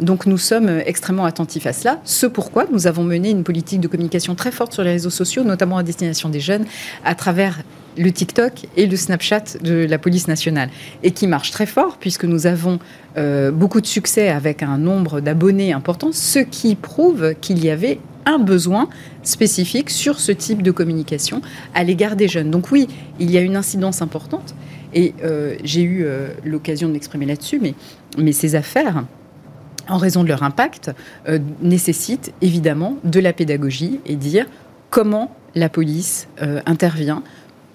Donc nous sommes extrêmement attentifs à cela, ce pourquoi nous avons mené une politique de communication très forte sur les réseaux sociaux, notamment à destination des jeunes, à travers le TikTok et le Snapchat de la police nationale, et qui marche très fort puisque nous avons euh, beaucoup de succès avec un nombre d'abonnés important, ce qui prouve qu'il y avait un besoin spécifique sur ce type de communication à l'égard des jeunes. Donc oui, il y a une incidence importante, et euh, j'ai eu euh, l'occasion de m'exprimer là-dessus, mais, ces affaires en raison de leur impact, euh, nécessitent évidemment de la pédagogie et dire comment la police intervient,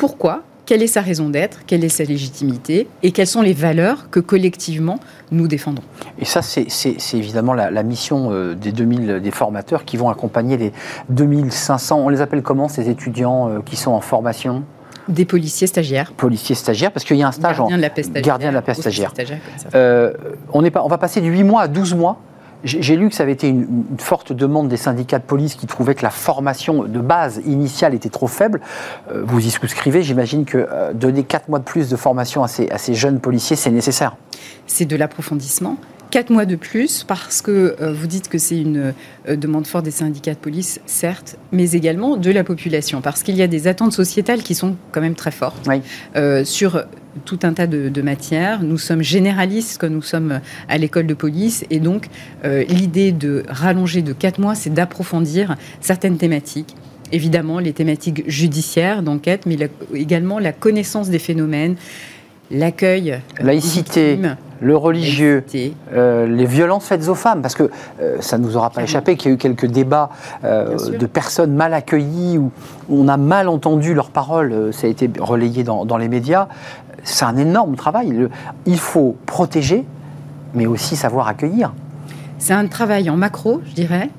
pourquoi, quelle est sa raison d'être, quelle est sa légitimité et quelles sont les valeurs que collectivement nous défendons. Et ça, c'est évidemment la, la mission euh, des 2000 des formateurs qui vont accompagner les 2500, on les appelle comment ces étudiants euh, qui sont en formation? Des policiers stagiaires. Policiers stagiaires, parce qu'il y a un stage gardien en de la paix stagiaire, gardien de la paix stagiaire. stagiaire euh, on, est pas, on va passer de 8 mois à 12 mois. J'ai lu que ça avait été une, forte demande des syndicats de police qui trouvaient que la formation de base initiale était trop faible. Euh, vous y souscrivez, j'imagine que euh, donner 4 mois de plus de formation à ces jeunes policiers, c'est nécessaire. C'est de l'approfondissement. 4 mois de plus parce que euh, vous dites que c'est une euh, demande forte des syndicats de police, certes, mais également de la population parce qu'il y a des attentes sociétales qui sont quand même très fortes oui. euh, sur tout un tas de, de, matières. Nous sommes généralistes quand nous sommes à l'école de police et donc l'idée de rallonger de 4 mois, c'est d'approfondir certaines thématiques évidemment les thématiques judiciaires d'enquête, mais la, également la connaissance des phénomènes, l'accueil, laïcité, victimes, le religieux, euh, les violences faites aux femmes, parce que euh, ça ne nous aura pas échappé qu'il y a eu quelques débats euh, de personnes mal accueillies où on a mal entendu leurs paroles, ça a été relayé dans, dans les médias. C'est un énorme travail. Le, il faut protéger, mais aussi savoir accueillir. C'est un travail en macro, je dirais,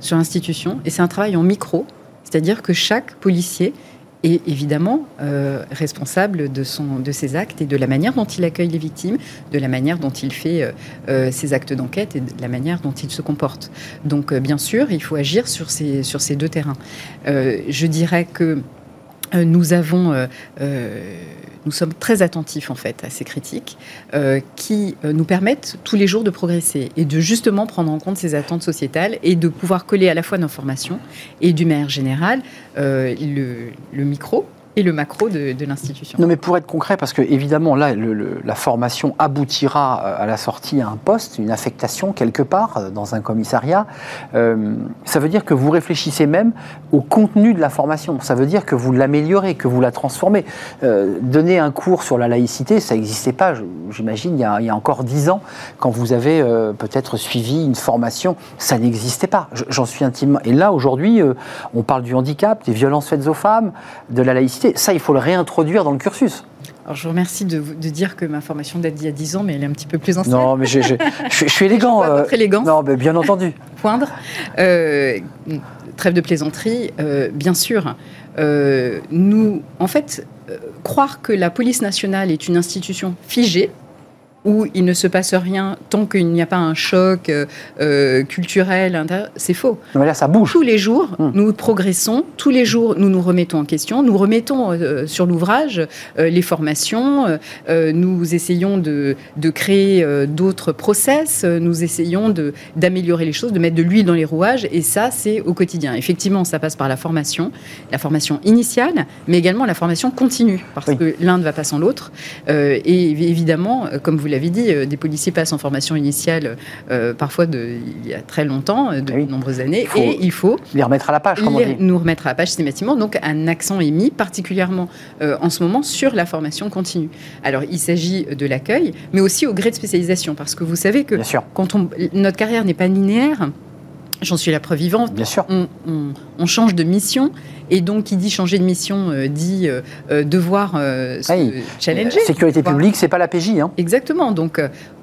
sur l'institution, et c'est un travail en micro, c'est-à-dire que chaque policier est évidemment euh, responsable de, son, de ses actes et de la manière dont il accueille les victimes, de la manière dont il fait euh, euh, ses actes d'enquête et de la manière dont il se comporte. Donc, bien sûr, il faut agir sur ces, sur ces deux terrains. Je dirais que nous avons nous sommes très attentifs en fait à ces critiques euh, qui euh, nous permettent tous les jours de progresser et de justement prendre en compte ces attentes sociétales et de pouvoir coller à la fois nos formations et du manière générale euh, le micro et le macro de, l'institution. Non, mais pour être concret, parce que évidemment, là, la formation aboutira à la sortie à un poste, une affectation quelque part dans un commissariat. Euh, ça veut dire que vous réfléchissez même au contenu de la formation. Ça veut dire que vous l'améliorez, que vous la transformez. Euh, donner un cours sur la laïcité, ça n'existait pas, j'imagine, il, y a encore dix ans, quand vous avez euh, peut-être suivi une formation, ça n'existait pas. J'en suis intimement. Et là, aujourd'hui, euh, on parle du handicap, des violences faites aux femmes, de la laïcité ça, il faut le réintroduire dans le cursus. Alors, je vous remercie de, de dire que ma formation date d'il y a 10 ans, mais elle est un petit peu plus ancienne. Non, mais je, je, je, je suis élégant. je votre élégance. Non, mais bien entendu. Poindre. Euh, trêve de plaisanterie, euh, bien sûr. Euh, nous, en fait, croire que la police nationale est une institution figée, où il ne se passe rien tant qu'il n'y a pas un choc culturel, c'est faux. Mais là, ça bouge. Tous les jours, hmm. nous progressons, tous les jours, nous nous remettons en question, nous remettons sur l'ouvrage les formations, nous essayons de, de créer d'autres process, nous essayons d'améliorer les choses, de mettre de l'huile dans les rouages, et ça, c'est au quotidien. Effectivement, ça passe par la formation, la formation initiale, mais également la formation continue, parce que l'un ne va pas sans l'autre. Euh, et évidemment, euh, comme vous l'avez dit, euh, des policiers passent en formation initiale parfois de, il y a très longtemps, de nombreuses années, et il faut les remettre à la page, comme on dit. nous remettre à la page systématiquement. Donc un accent est mis particulièrement en ce moment sur la formation continue. Alors il s'agit de l'accueil, mais aussi au gré de spécialisation, parce que vous savez que quand on, notre carrière n'est pas linéaire, J'en suis la preuve vivante. Bien sûr. On, change de mission. Et donc, qui dit changer de mission euh, dit euh, euh, devoir se challenger. Sécurité publique, c'est pas la PJ. Hein. Exactement. Donc,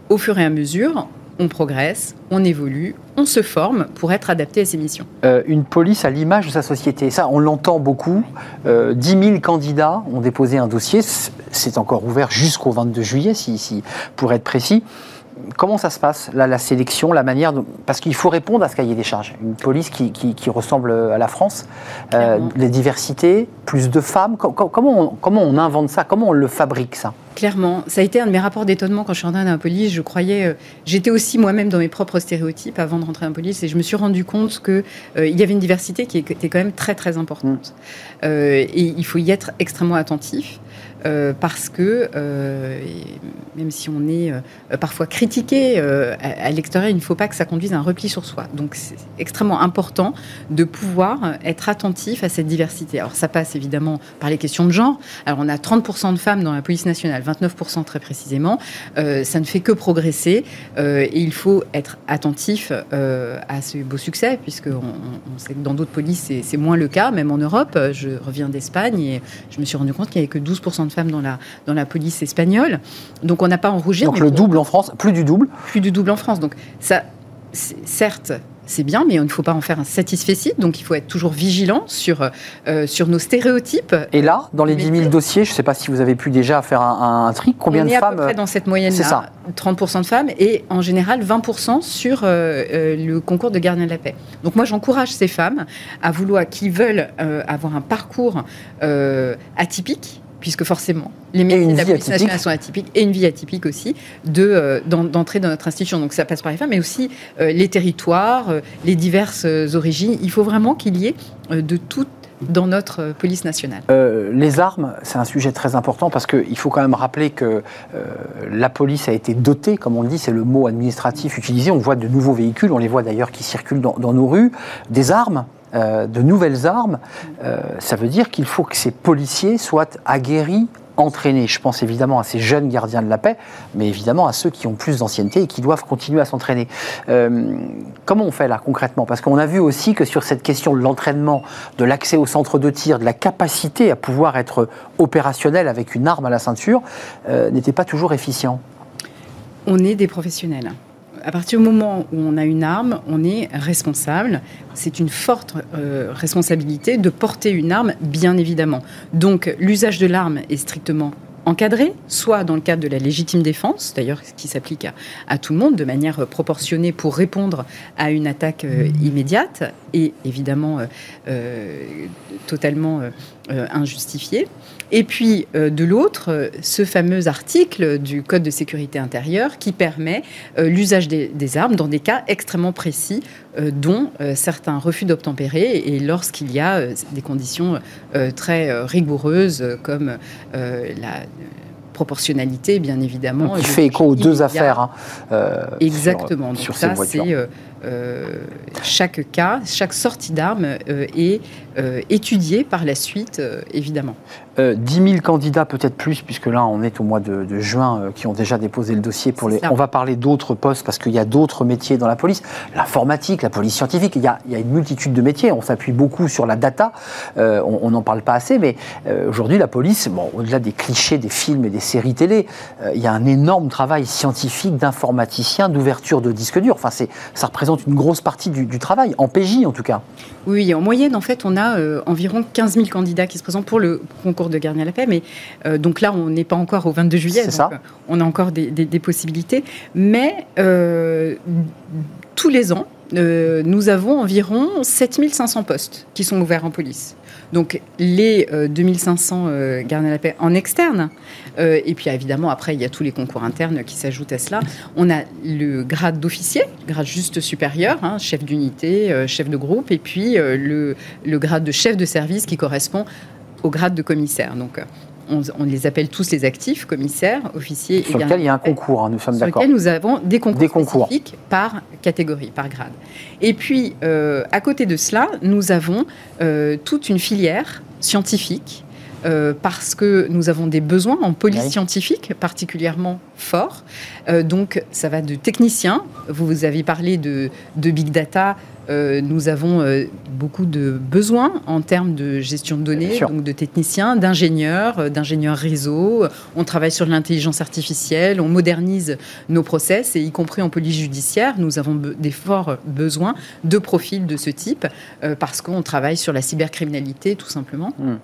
au fur et à mesure, on progresse, on évolue, on se forme pour être adapté à ces missions. une police à l'image de sa société, ça on l'entend beaucoup. 10 000 candidats ont déposé un dossier, c'est encore ouvert jusqu'au 22 juillet, si, si, pour être précis comment ça se passe, la sélection, la manière Parce qu'il faut répondre à ce cahier des charges. Une police qui, ressemble à la France, euh, les diversités, plus de femmes. comment, on, comment on invente ça Comment on le fabrique, ça? Clairement, ça a été un de mes rapports d'étonnement quand je suis rentrée dans la police. Je croyais, euh, j'étais aussi moi-même dans mes propres stéréotypes avant de rentrer dans la police, et je me suis rendu compte que euh, il y avait une diversité qui était quand même très très importante. Mm. et il faut y être extrêmement attentif. Euh, parce que euh, même si on est euh, parfois critiqué à, l'extérieur, il ne faut pas que ça conduise à un repli sur soi. Donc c'est extrêmement important de pouvoir être attentif à cette diversité. Alors ça passe évidemment par les questions de genre. Alors on a 30% de femmes dans la police nationale, 29% très précisément. ça ne fait que progresser et il faut être attentif à ce beau succès, puisque on, sait que dans d'autres polices c'est moins le cas, même en Europe. Je reviens d'Espagne et je me suis rendu compte qu'il n'y avait que 12% de femmes dans la, dans la police espagnole. Donc on n'a pas en rougir. Donc le double en France, plus du double Plus du double en France. Donc ça, certes, c'est bien, mais il ne faut pas en faire un satisfait Donc il faut être toujours vigilant sur, euh, sur nos stéréotypes. Et là, dans les 10 000 dossiers, je ne sais pas si vous avez pu déjà faire un, un, tri, combien on de est femmes à peu près dans cette moyenne-là, 30% de femmes et en général 20% sur euh, euh, le concours de gardien de la paix. Donc moi j'encourage ces femmes à vouloir, qui veulent avoir un parcours atypique, puisque forcément, les métiers de la police nationale sont atypiques, et une vie atypique aussi, de, d'entrer dans notre institution. Donc ça passe par les femmes, mais aussi euh, les territoires, euh, les diverses euh, origines. Il faut vraiment qu'il y ait de tout dans notre police nationale. les armes, c'est un sujet très important parce qu'il faut quand même rappeler que la police a été dotée, comme on le dit, c'est le mot administratif utilisé. On voit de nouveaux véhicules, on les voit d'ailleurs qui circulent dans, dans nos rues, des armes euh, de nouvelles armes, euh, ça veut dire qu'il faut que ces policiers soient aguerris, entraînés. Je pense évidemment à ces jeunes gardiens de la paix, mais évidemment à ceux qui ont plus d'ancienneté et qui doivent continuer à s'entraîner. Euh, comment on fait là concrètement? Parce qu'on a vu aussi que sur cette question de l'entraînement, de l'accès au centre de tir, de la capacité à pouvoir être opérationnel avec une arme à la ceinture, n'était pas toujours efficient. On est des professionnels à partir du moment où on a une arme, on est responsable. C'est une forte euh, responsabilité de porter une arme, bien évidemment. Donc l'usage de l'arme est strictement encadré, soit dans le cadre de la légitime défense, d'ailleurs qui s'applique à, tout le monde de manière proportionnée pour répondre à une attaque euh, immédiate et évidemment euh, totalement injustifiée. Et puis, euh, de l'autre, ce fameux article du Code de sécurité intérieure qui permet euh, l'usage des, armes dans des cas extrêmement précis, euh, dont certains refus d'obtempérer et lorsqu'il y a des conditions très rigoureuses comme la proportionnalité, bien évidemment. Qui fait écho aux deux affaires. Hein, Exactement. Sur, Donc ça, c'est chaque cas, chaque sortie d'armes est étudiée par la suite, évidemment. 10 euh, 000 candidats, peut-être plus, puisque là, on est au mois de, juin, euh, qui ont déjà déposé le dossier pour les. On va parler d'autres postes, parce qu'il y a d'autres métiers dans la police. L'informatique, la police scientifique, il y, a, une multitude de métiers. On s'appuie beaucoup sur la data. Euh, on n'en parle pas assez, mais aujourd'hui, la police, bon, au-delà des clichés des films et des séries télé, il y a un énorme travail scientifique d'informaticien, d'ouverture de disques durs. Enfin, ça représente une grosse partie du, travail, en PJ en tout cas. Oui, en moyenne, en fait, on a euh, environ 15 000 candidats qui se présentent pour le concours de gardien à la paix. Mais euh, donc là, on n'est pas encore au 22 juillet. C'est ça. on a encore des, des possibilités. Mais tous les ans, nous avons environ 7500 postes qui sont ouverts en police. Donc les 2500 euh, euh, gardiens de la paix en externe, euh, et puis évidemment après il y a tous les concours internes qui s'ajoutent à cela. On a le grade d'officier, grade juste supérieur, hein, chef d'unité, chef de groupe, et puis le, le, grade de chef de service qui correspond au grade de commissaire. Donc on, les appelle tous les actifs, commissaires, officiers. Sur lesquels il y a un concours, hein, nous sommes d'accord. Sur lesquels nous avons des concours, spécifiques par catégorie, par grade. Et puis, euh, à côté de cela, nous avons euh, toute une filière scientifique euh, parce que nous avons des besoins en police scientifique particulièrement forts. donc, ça va de techniciens. Vous avez parlé de, de big data, euh, nous avons euh, beaucoup de besoins en termes de gestion de données, donc de techniciens, d'ingénieurs, euh, d'ingénieurs réseau. On travaille sur l'intelligence artificielle, on modernise nos process, et y compris en police judiciaire, nous avons des forts besoins de profils de ce type, parce qu'on travaille sur la cybercriminalité, tout simplement. Hmm.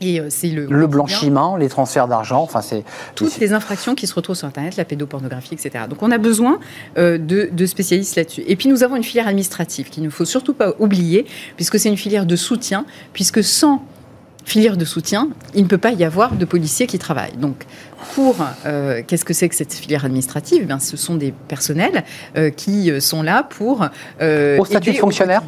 Et euh, c'est le, le blanchiment, les transferts d'argent, enfin c'est toutes les infractions qui se retrouvent sur Internet, la pédopornographie, etc. Donc on a besoin euh, de, de, spécialistes là-dessus. Et puis nous avons une filière administrative qu'il ne faut surtout pas oublier, puisque c'est une filière de soutien, puisque sans filière de soutien, il ne peut pas y avoir de policiers qui travaillent. Donc, pour euh, qu'est-ce que c'est que cette filière administrative? Eh Ce sont des personnels qui sont là pour au statut de fonctionnaire?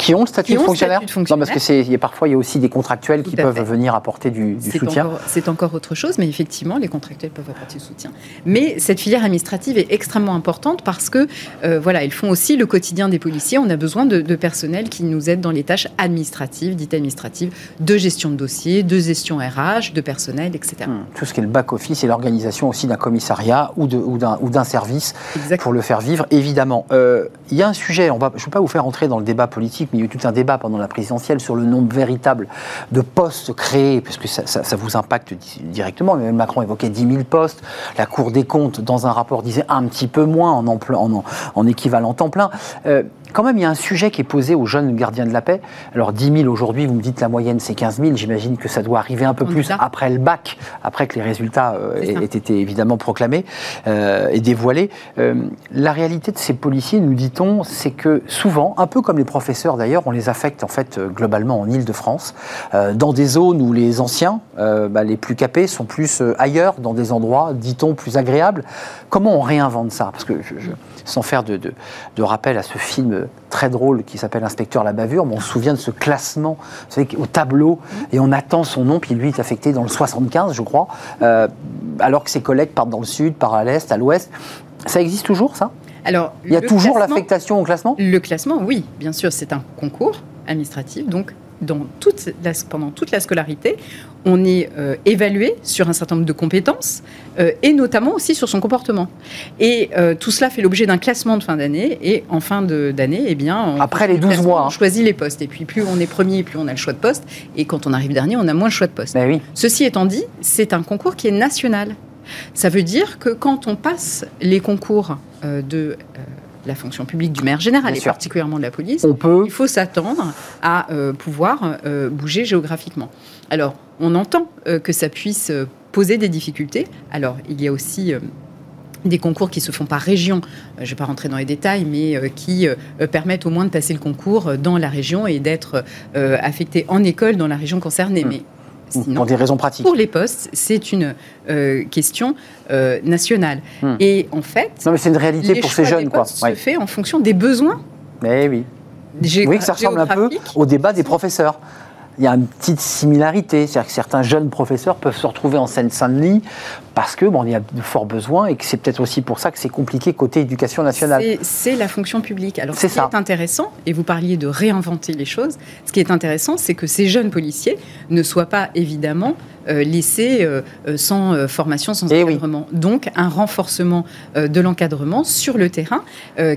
Qui ont le statut, de, fonctionnaire Non, parce que c'est parfois il y a aussi des contractuels qui peuvent venir apporter du, soutien. C'est encore autre chose, mais effectivement, les contractuels peuvent apporter du soutien. Mais cette filière administrative est extrêmement importante parce que euh, voilà, ils font aussi le quotidien des policiers. On a besoin de, personnel qui nous aide dans les tâches administratives, dites administratives, de gestion de dossiers, de gestion RH, de personnel, etc. Hmm. tout ce qui est le back office et l'organisation aussi d'un commissariat ou d'un ou d'un service pour le faire vivre, évidemment. Euh, il y a un sujet. On va, je ne vais pas vous faire entrer dans le débat politique il y a eu tout un débat pendant la présidentielle sur le nombre véritable de postes créés, puisque ça, ça, vous impacte directement. Même Macron évoquait 10 000 postes. La Cour des comptes, dans un rapport, disait un petit peu moins en, en, en équivalent temps plein. Euh, quand même, il y a un sujet qui est posé aux jeunes gardiens de la paix. Alors, 10 000 aujourd'hui, vous me dites la moyenne, c'est 15 000. J'imagine que ça doit arriver un peu plus après le bac, après que les résultats euh, aient, été évidemment proclamés euh, et dévoilés. Euh, la réalité de ces policiers, nous dit-on, c'est que souvent, un peu comme les professeurs d'ailleurs, on les affecte en fait globalement en Ile-de-France, dans des zones où les anciens, bah, les plus capés, sont plus ailleurs, dans des endroits, dit-on, plus agréables. Comment on réinvente ça? Parce que je sans faire de, de, rappel à ce film très drôle qui s'appelle Inspecteur la bavure, mais on se souvient de ce classement vous savez, au tableau, et on attend son nom, puis lui est affecté dans le 75, je crois, euh, alors que ses collègues partent dans le sud, partent à l'est, à l'ouest. Ça existe toujours, ça? Alors, il y a toujours l'affectation au classement? Le classement, oui, bien sûr, c'est un concours administratif, donc dans toute pendant toute la scolarité, on est euh, évalué sur un certain nombre de compétences euh, et notamment aussi sur son comportement. Et euh, tout cela fait l'objet d'un classement de fin d'année et en fin d'année, eh bien, après les 12 mois, on hein. choisit les postes. Et puis plus on est premier, plus on a le choix de poste. Et quand on arrive dernier, on a moins le choix de poste. Ben oui. Ceci étant dit, c'est un concours qui est national. Ça veut dire que quand on passe les concours de la fonction publique du maire général et particulièrement de la police, il faut s'attendre à euh, pouvoir euh, bouger géographiquement. Alors, on entend euh, que ça puisse poser des difficultés. Alors, il y a aussi des concours qui se font par région, je ne vais pas rentrer dans les détails, mais qui permettent au moins de passer le concours dans la région et d'être affecté en école dans la région concernée. Mmh. Mais pour des raisons pratiques. Pour les postes, c'est une euh, question euh, nationale. Hmm. Et en fait, non mais c'est une réalité pour ces jeunes quoi. Se fait en fonction des besoins. Mais oui. Oui, que ça ressemble un peu au débat des professeurs il y a une petite similarité. C'est-à-dire que certains jeunes professeurs peuvent se retrouver en Seine-Saint-Denis parce que bon, il y a de forts besoins et que c'est peut-être aussi pour ça que c'est compliqué côté éducation nationale. C'est la fonction publique. Alors, ce qui est intéressant, et vous parliez de réinventer les choses, ce qui est intéressant, c'est que ces jeunes policiers ne soient pas évidemment laissés euh, euh, sans formation, sans eh encadrement. Donc, un renforcement de l'encadrement sur le terrain,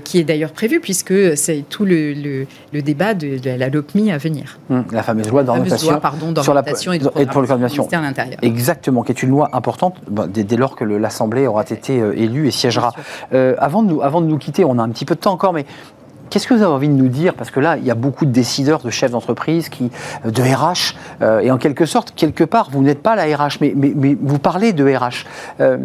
qui est d'ailleurs prévu, puisque c'est tout le, débat de, la LOPMI à venir. Hum, la fameuse loi d'orientation sur la et de, et de l'Intérieur. Exactement, qui est une loi importante bah, dès, lors que l'Assemblée aura été élue et siégera. avant, de nous, avant de nous quitter, on a un petit peu de temps encore, mais Qu'est-ce que vous avez envie de nous dire? Parce que là, il y a beaucoup de décideurs, de chefs d'entreprise, qui, de RH, euh, et en quelque sorte, quelque part, vous n'êtes pas la RH, mais, vous parlez de RH. Euh,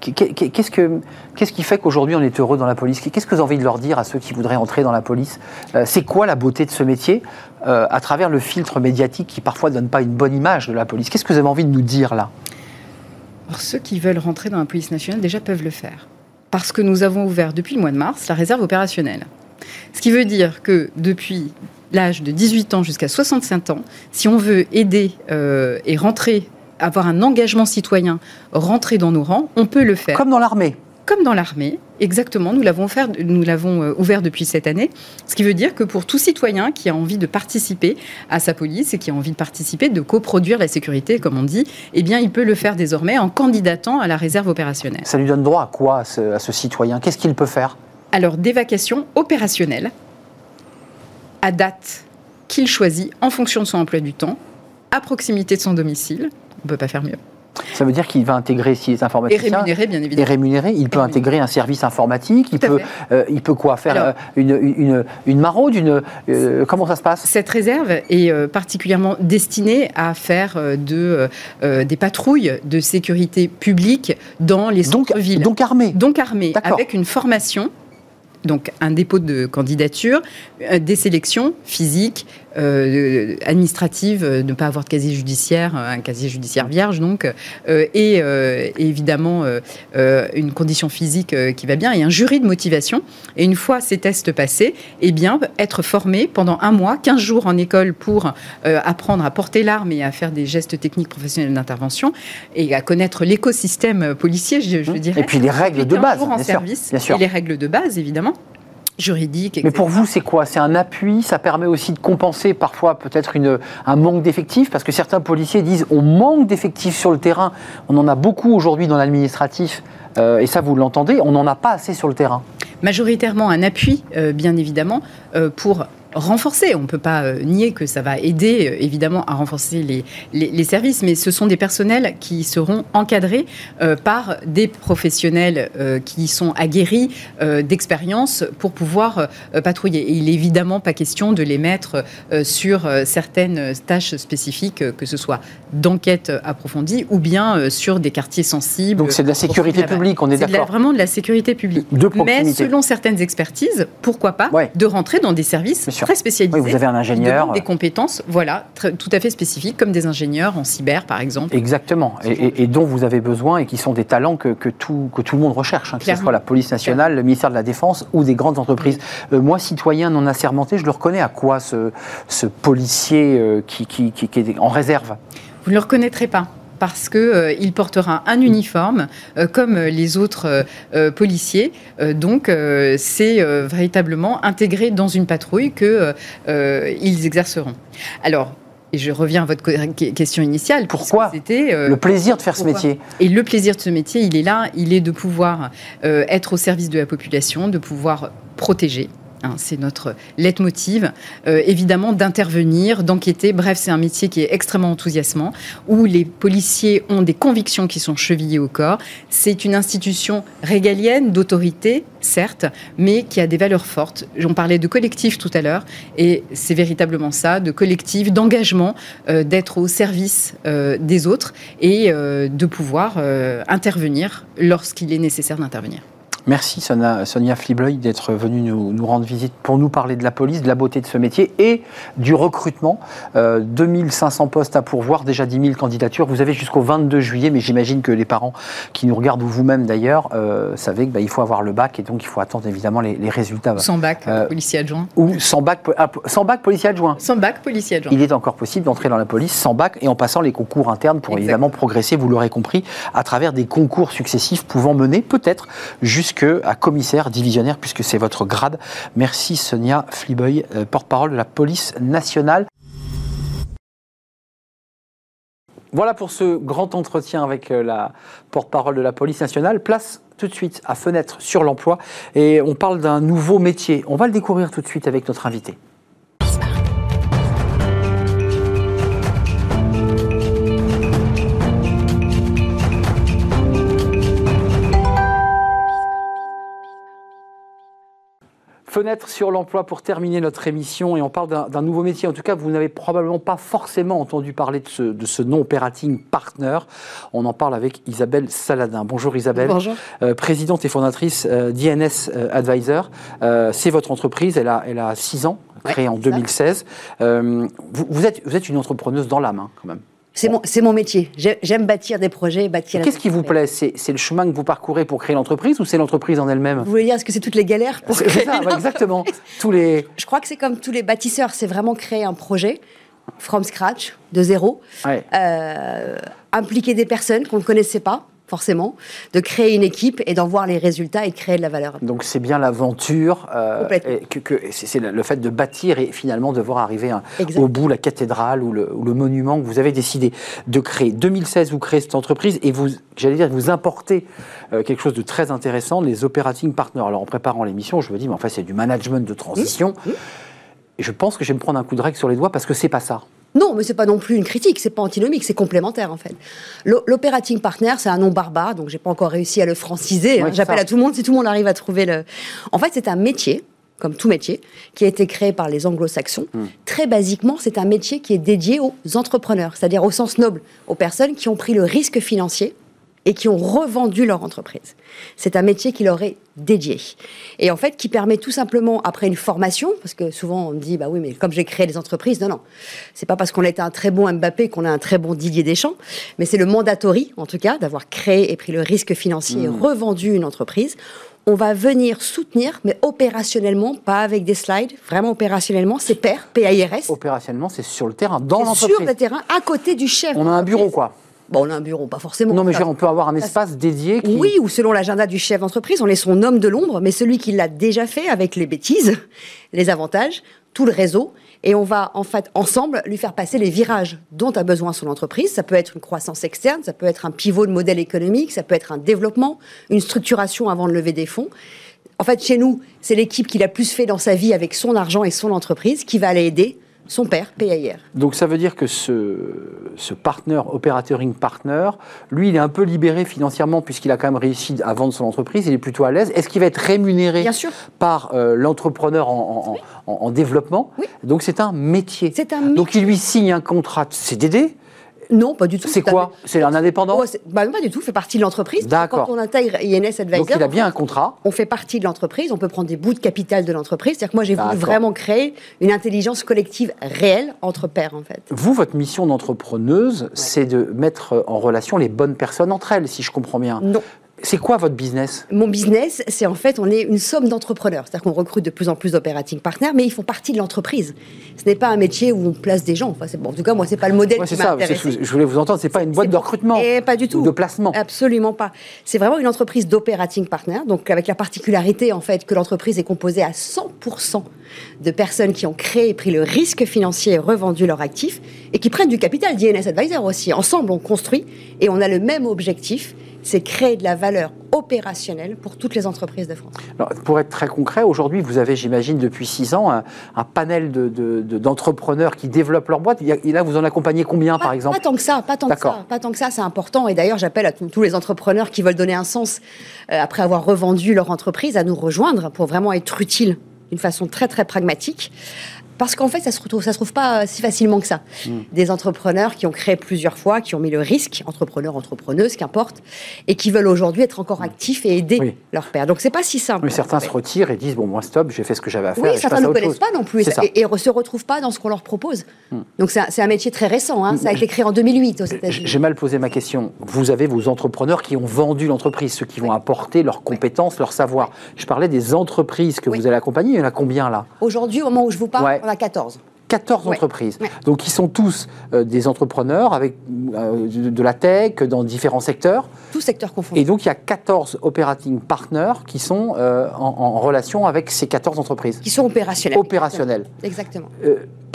qu'est-ce, que, qu'est-ce qui fait qu'aujourd'hui on est heureux dans la police? Qu'est-ce que vous avez envie de leur dire à ceux qui voudraient entrer dans la police? Euh, C'est quoi la beauté de ce métier à travers le filtre médiatique qui parfois ne donne pas une bonne image de la police? Qu'est-ce que vous avez envie de nous dire là? Alors, Ceux qui veulent rentrer dans la police nationale déjà peuvent le faire. Parce que nous avons ouvert depuis le mois de mars la réserve opérationnelle. Ce qui veut dire que depuis l'âge de 18 ans jusqu'à 65 ans, si on veut aider euh, et rentrer, avoir un engagement citoyen, rentrer dans nos rangs, on peut le faire. Comme dans l'armée comme dans l'armée, exactement, nous l'avons nous l'avons euh, ouvert depuis cette année. Ce qui veut dire que pour tout citoyen qui a envie de participer à sa police et qui a envie de participer, de coproduire la sécurité, comme on dit, eh bien, il peut le faire désormais en candidatant à la réserve opérationnelle. Ça lui donne droit à quoi à ce citoyen? Qu'est-ce qu'il peut faire? Alors d'évacuation opérationnelle à date qu'il choisit en fonction de son emploi du temps, à proximité de son domicile. On ne peut pas faire mieux. Ça veut dire qu'il va intégrer si les informaticiens... Et rémunéré, bien évidemment. Et rémunéré, il peut intégrer un service informatique, il peut, euh, il peut quoi Faire euh, une, une, une, maraude une, euh, Comment ça se passe? Cette réserve est particulièrement destinée à faire de, des patrouilles de sécurité publique dans les centres-villes. Donc, donc armée Donc armée, avec une formation donc un dépôt de candidature, des sélections physiques, euh, administrative, euh, ne pas avoir de casier judiciaire, euh, un casier judiciaire vierge donc, et, évidemment une condition physique qui va bien et un jury de motivation. Et une fois ces tests passés, eh bien, être formé pendant un mois, 15 jours en école pour apprendre à porter l'arme et à faire des gestes techniques professionnels d'intervention et à connaître l'écosystème policier, je, je, mmh. dirais. Et puis les règles de base, en service, Et les règles de base, évidemment juridique. Mais pour vous, c'est quoi? C'est un appui? Ça permet aussi de compenser parfois peut-être un manque d'effectifs? Parce que certains policiers disent on manque d'effectifs sur le terrain. On en a beaucoup aujourd'hui dans l'administratif. Euh, et ça, vous l'entendez, on n'en a pas assez sur le terrain. Majoritairement un appui, euh, bien évidemment, euh, pour renforcer. On ne peut pas euh, nier que ça va aider euh, évidemment à renforcer les, les, services, mais ce sont des personnels qui seront encadrés euh, par des professionnels qui sont aguerris d'expérience pour pouvoir patrouiller. Et il n'est évidemment pas question de les mettre sur certaines tâches spécifiques, que ce soit d'enquête approfondie ou bien sur des quartiers sensibles. Donc c'est de la sécurité publique, on est, d'accord C'est vraiment de la sécurité publique. Mais selon certaines expertises, pourquoi pas de rentrer dans des services très spécialisés. vous avez un ingénieur. Des compétences, voilà, tout à fait spécifiques, comme des ingénieurs en cyber, par exemple. Exactement, et, dont vous avez besoin et qui sont des talents que, que, tout, que tout le monde recherche, hein, que ce soit la police nationale, le ministère de la Défense ou des grandes entreprises. Euh, moi, citoyen non assermenté, je le reconnais à quoi ce, ce policier euh, qui, qui, qui, qui est en réserve? Vous ne le reconnaîtrez pas parce qu'il euh, il portera un uniforme euh, comme les autres euh, policiers. donc, c'est véritablement intégré dans une patrouille qu'ils exerceront. Alors, et je reviens à votre question initiale. Pourquoi Le plaisir de faire ce métier? Et le plaisir de ce métier, il est là, il est de pouvoir être au service de la population, de pouvoir protéger, Hein, c'est notre leitmotiv, euh, évidemment d'intervenir, d'enquêter. Bref, c'est un métier qui est extrêmement enthousiasmant, où les policiers ont des convictions qui sont chevillées au corps. C'est une institution régalienne, d'autorité, certes, mais qui a des valeurs fortes. J'en parlais de collectif tout à l'heure, et c'est véritablement ça, de collectif, d'engagement, euh, d'être au service euh, des autres et de pouvoir intervenir lorsqu'il est nécessaire d'intervenir. Merci Sonia, Sonia d'être venue nous, rendre visite pour nous parler de la police, de la beauté de ce métier et du recrutement. 2500 euh, postes à pourvoir, déjà 10 000 candidatures. Vous avez jusqu'au 22 juillet, mais j'imagine que les parents qui nous regardent, ou vous-même d'ailleurs, euh, savez qu'il bah, faut avoir le bac et donc il faut attendre évidemment les, résultats. Sans bac, euh, policier adjoint. Ou sans bac, ah, sans bac, policier adjoint. Sans bac, policier adjoint. Il est encore possible d'entrer dans la police sans bac et en passant les concours internes pour évidemment progresser, vous l'aurez compris, à travers des concours successifs pouvant mener peut-être jusqu'à à commissaire divisionnaire, puisque c'est votre grade. Merci Sonia Fliboy, euh, porte-parole de la police nationale. Voilà pour ce grand entretien avec euh, la porte-parole de la police nationale. Place tout de suite à Fenêtre sur l'emploi et on parle d'un nouveau métier. On va le découvrir tout de suite avec notre invité. Fenêtre sur l'emploi pour terminer notre émission et on parle d'un nouveau métier. En tout cas, vous n'avez probablement pas forcément entendu parler de ce, de ce nom operating partner. On en parle avec Isabelle Saladin. Bonjour Isabelle. Bonjour. Euh, présidente et fondatrice euh, d'INS euh, Advisor. Euh, C'est votre entreprise, elle a, elle a six ans, créée Ouais, en c'est ça. 2016. Euh, vous, vous êtes, vous êtes une entrepreneuse dans l'âme, hein, quand même. C'est mon, métier. J'ai- J'aime bâtir des projets, bâtir. Qu'est-ce qui vous plaît? C'est le chemin que vous parcourez pour créer l'entreprise ou c'est l'entreprise en elle-même? Vous voulez dire, est-ce que c'est toutes les galères pour créer ça, ouais, exactement. Tous les. Je crois que c'est comme tous les bâtisseurs, c'est vraiment créer un projet from scratch, de zéro, Ouais. euh, impliquer des personnes qu'on ne connaissait pas forcément, de créer une équipe et d'en voir les résultats et de créer de la valeur. Donc c'est bien l'aventure, euh, que, que- c'est le fait de bâtir et finalement de voir arriver un- au bout la cathédrale ou le, ou le monument que vous avez décidé de créer. 2016, vous créez cette entreprise et vous, j'allais dire, vous importez euh, quelque chose de très intéressant, les operating partners. Alors en préparant l'émission, je me dis, mais en fait c'est du management de transition. Et je pense que je vais me prendre un coup de règle sur les doigts parce que c'est pas ça. Non, mais c'est pas non plus une critique, c'est pas antinomique, c'est complémentaire en fait. L'o- L'operating partner, c'est un nom barbare, donc j'ai pas encore réussi à le franciser. Ouais, J'appelle à tout le monde si tout le monde arrive à trouver le. En fait, c'est un métier, comme tout métier, qui a été créé par les Anglo-Saxons. Hmm. Très basiquement, c'est un métier qui est dédié aux entrepreneurs, c'est-à-dire au sens noble, aux personnes qui ont pris le risque financier et qui ont revendu leur entreprise. C'est un métier qui leur est dédié. Et en fait, qui permet tout simplement, après une formation, parce que souvent on me dit, bah oui, mais comme j'ai créé des entreprises, non, non. C'est pas parce qu'on était un très bon Mbappé qu'on a un très bon Didier Deschamps, mais c'est le mandatory, en tout cas, d'avoir créé et pris le risque financier et revendu une entreprise. On va venir soutenir, mais opérationnellement, pas avec des slides, vraiment opérationnellement, c'est PAIR, P-A-I-R-S, Opérationnellement, c'est sur le terrain, dans c'est sur l'entreprise. le terrain, à côté du chef. On a un bureau, quoi. Bon, on a un bureau, pas forcément. Non, mais Ça- on peut avoir un espace dédié qui. oui, ou selon l'agenda du chef d'entreprise, on est son homme de l'ombre, mais celui qui l'a déjà fait avec les bêtises, les avantages, tout le réseau, et on va en fait ensemble lui faire passer les virages dont a besoin son entreprise. Ça peut être une croissance externe, ça peut être un pivot de modèle économique, ça peut être un développement, une structuration avant de lever des fonds. En fait, chez nous, c'est l'équipe qui l'a plus fait dans sa vie avec son argent et son entreprise qui va aller aider son père, PAIR. Donc ça veut dire que ce, ce partner, operating partner, lui, il est un peu libéré financièrement puisqu'il a quand même réussi à vendre son entreprise, il est plutôt à l'aise. Est-ce qu'il va être rémunéré Bien sûr. par euh, l'entrepreneur en, en- en- en développement? Oui. Donc c'est un métier. C'est un Donc il lui signe un contrat de CDD. Non, pas du tout. C'est quoi. C'est un indépendant Oh, bah, Pas du tout, fait partie de l'entreprise. D'accord. Quand on intègre INS Advisor, Donc il a bien un contrat. on fait partie de l'entreprise, on peut prendre des bouts de capital de l'entreprise. C'est-à-dire que moi, j'ai voulu vraiment créer une intelligence collective réelle entre pairs, en fait. Vous, votre mission d'entrepreneuse, c'est de mettre en relation les bonnes personnes entre elles, si je comprends bien. Non. C'est quoi votre business? Mon business, c'est en fait, on est une somme d'entrepreneurs. C'est-à-dire qu'on recrute de plus en plus d'operating partners, mais ils font partie de l'entreprise. Ce n'est pas un métier où on place des gens. Enfin, c'est bon. En tout cas, moi, c'est pas le modèle Ouais, qui ça, je voulais vous entendre, c'est pas une boîte de recrutement. Eh, pas du tout. Ou de placement. Absolument pas. C'est vraiment une entreprise d'operating partner, donc avec la particularité en fait que l'entreprise est composée à 100% de personnes qui ont créé et pris le risque financier et revendu leurs actifs et qui prennent du capital d'INS Advisor aussi. Ensemble, on construit et on a le même objectif, c'est créer de la valeur opérationnelle pour toutes les entreprises de France. Alors, pour être très concret, aujourd'hui, vous avez, j'imagine, depuis six ans, un, un panel de- de- de- d'entrepreneurs qui développent leur boîte. Et là, vous en accompagnez combien, par exemple Pas tant que ça, pas tant que ça, pas tant que ça, c'est important. Et d'ailleurs, j'appelle à tous tous les entrepreneurs qui veulent donner un sens euh, après avoir revendu leur entreprise à nous rejoindre pour vraiment être utiles d'une façon très très pragmatique. Parce qu'en fait, ça se retrouve, ça se trouve pas euh, si facilement que ça. Hmm. Des entrepreneurs qui ont créé plusieurs fois, qui ont mis le risque, entrepreneurs, entrepreneuses, qu'importe, et qui veulent aujourd'hui être encore actifs et aider Hmm. Oui. leur père. Donc c'est pas si simple. Mais certains se retirent et disent bon, moi, stop, j'ai fait ce que j'avais à faire. et Oui, je certains ne connaissent pas non plus et. Hmm. et, et se retrouvent pas dans ce qu'on leur propose. Donc c'est un, métier très récent. hein. Ça a été créé en 2008 aux États-Unis. J'ai mal posé ma question. Vous avez vos entrepreneurs qui ont vendu l'entreprise, ceux qui vont apporter leurs compétences, leur savoir. Je parlais des entreprises que Oui. vous allez accompagner. Il y en a combien là? Aujourd'hui, au moment où je vous parle, Ouais. On a 14. 14 Ouais. entreprises. Ouais. Donc, ils sont tous euh, des entrepreneurs avec euh, de, de la tech dans différents secteurs. Tout secteur confondu. Et donc, il y a 14 operating partners qui sont euh, en, en relation avec ces 14 entreprises Qui sont opérationnels. opérationnelles. Exactement.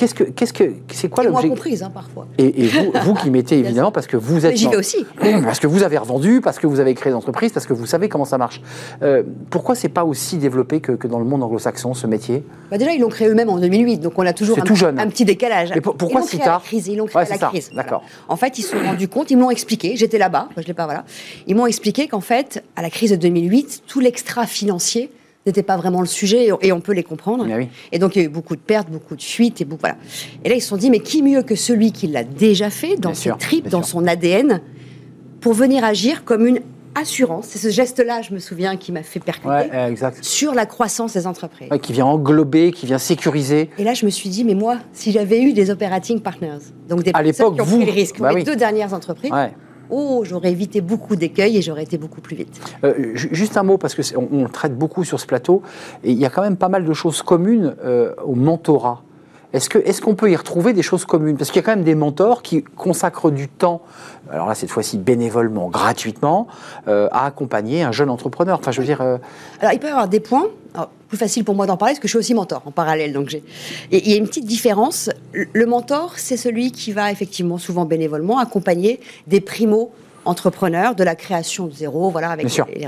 Qu'est-ce que, qu'est-ce que, c'est quoi Et moi l'objectif comprise, hein, parfois. Et, et vous, vous qui mettez évidemment, parce que vous êtes Mais j'y vais aussi. parce que vous avez revendu, parce que vous avez créé des entreprises, parce que vous savez comment ça marche. Euh, pourquoi c'est pas aussi développé que, que dans le monde anglo-saxon ce métier? Bah déjà, ils l'ont créé eux-mêmes en 2008, donc on a toujours un, tout jeune. un petit décalage. Pour- pourquoi ils si tard? crise, Ils l'ont créé Ouais, à la ça. crise. D'accord. En fait, ils se sont rendus compte, ils me l'ont expliqué, j'étais là-bas, je l'ai pas, voilà. Ils m'ont expliqué qu'en fait, à la crise de 2008, tout l'extra financier n'était pas vraiment le sujet et on peut les comprendre. Ah oui. Et donc il y a eu beaucoup de pertes, beaucoup de fuites et beaucoup, voilà. Et là ils se sont dit mais qui mieux que celui qui l'a déjà fait dans Bien ses sûr, tripes, dans sûr. son ADN, pour venir agir comme une assurance. C'est ce geste-là, je me souviens, qui m'a fait percuter Ouais, euh, sur la croissance des entreprises. Ouais, qui vient englober, qui vient sécuriser. Et là, je me suis dit, mais moi, si j'avais eu des operating partners, donc des À personnes l'époque, qui ont vous- pris le risque, bah mes oui. deux dernières entreprises, Ouais. Oh, j'aurais évité beaucoup d'écueils et j'aurais été beaucoup plus vite. Euh, ju- juste un mot, parce c'est- on, traite beaucoup sur ce plateau, et il y a quand même pas mal de choses communes euh, au mentorat. Est-ce qu'on peut y retrouver des choses communes? Parce qu'il y a quand même des mentors qui consacrent du temps, alors là cette fois-ci bénévolement, gratuitement, euh, à accompagner un jeune entrepreneur. Enfin, je veux dire, euh, Alors, il peut y avoir des points. alors, plus facile pour moi d'en parler parce que je suis aussi mentor en parallèle. Donc il y a une petite différence. Le mentor, c'est celui qui va effectivement, souvent bénévolement, accompagner des primo entrepreneurs de la création de zéro, voilà, avec les-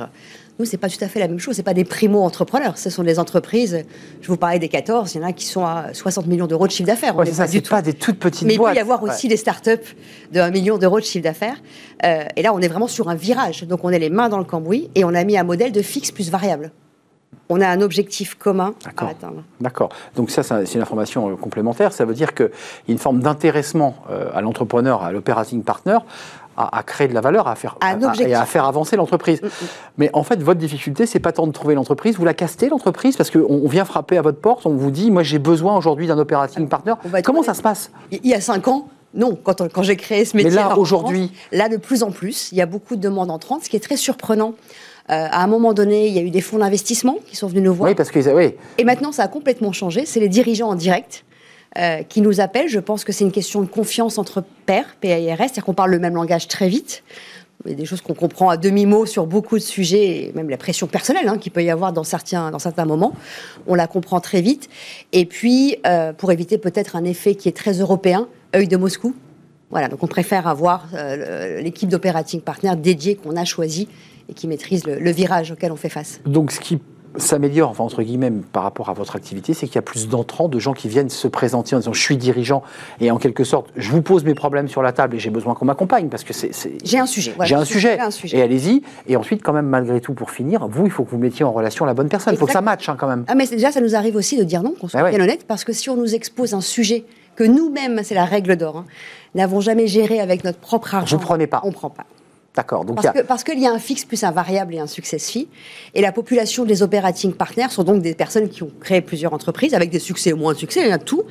Nous, c'est pas tout à fait la même chose. C'est pas des primo-entrepreneurs. Ce sont des entreprises. Je vous parlais des 14. Il y en a qui sont à 60 millions d'euros de chiffre d'affaires. Ouais, c'est ça, pas c'est des toutes petites mais il peut y avoir Ouais. aussi des startups de 1 million d'euros de chiffre d'affaires. Euh, et là, on est vraiment sur un virage. Donc, on est les mains dans le cambouis et on a mis un modèle de fixe plus variable. On a un objectif commun D'accord. à atteindre. D'accord. Donc ça, c'est une information euh, complémentaire. Ça veut dire qu'il y a une forme d'intéressement euh, à l'entrepreneur, à l'operating partner, à, à créer de la valeur, à faire, à- et à faire avancer l'entreprise. Mais en fait, votre difficulté, c'est pas tant de trouver l'entreprise, vous la castez l'entreprise parce qu'on on vient frapper à votre porte, on vous dit, moi j'ai besoin aujourd'hui d'un operating partner. Comment ça se passe? Il y a cinq ans, non, quand, quand j'ai créé ce métier. Mais là, aujourd'hui- Là, de plus en plus, il y a beaucoup de demandes entrantes, ce qui est très surprenant. Euh, à un moment donné, il y a eu des fonds d'investissement qui sont venus nous voir. Oui, parce que oui, Et maintenant, ça a complètement changé. C'est les dirigeants en direct euh, qui nous appellent. Je pense que c'est une question de confiance entre pairs, PAIRS, c'est-à-dire qu'on parle le même langage très vite. Il y a des choses qu'on comprend à demi-mot sur beaucoup de sujets, et même la pression personnelle hein, qu'il peut y avoir dans certains, dans certains moments. On la comprend très vite. Et puis, euh, pour éviter peut-être un effet qui est très européen, œil de Moscou. Voilà, donc on préfère avoir euh, l'équipe d'operating partner dédiée qu'on a choisie et qui maîtrise le, le virage auquel on fait face. Donc, ce qui s'améliore, enfin, entre guillemets, par rapport à votre activité, c'est qu'il y a plus d'entrants, de gens qui viennent se présenter en disant je suis dirigeant et en quelque sorte, je vous pose mes problèmes sur la table et j'ai besoin qu'on m'accompagne parce que c'est. J'ai un sujet. voilà. J'ai un sujet. J'ai un sujet. Et allez-y. Et ensuite, quand même, malgré tout, pour finir, vous, il faut que vous mettiez en relation la bonne personne. Il faut que ça matche hein, quand même. Ah, mais déjà, ça nous arrive aussi de dire non, qu'on soit Ah ouais. bien honnête, parce que si on nous expose un sujet que nous-mêmes, c'est la règle d'or, hein, n'avons jamais géré avec notre propre argent. Pas. On prend pas. D'accord. Donc, il y Parce a- que- parce qu'il y a un fixe plus un variable et un success fee. Et la population des operating partners sont donc des personnes qui ont créé plusieurs entreprises avec des succès ou moins de succès, il y a tout.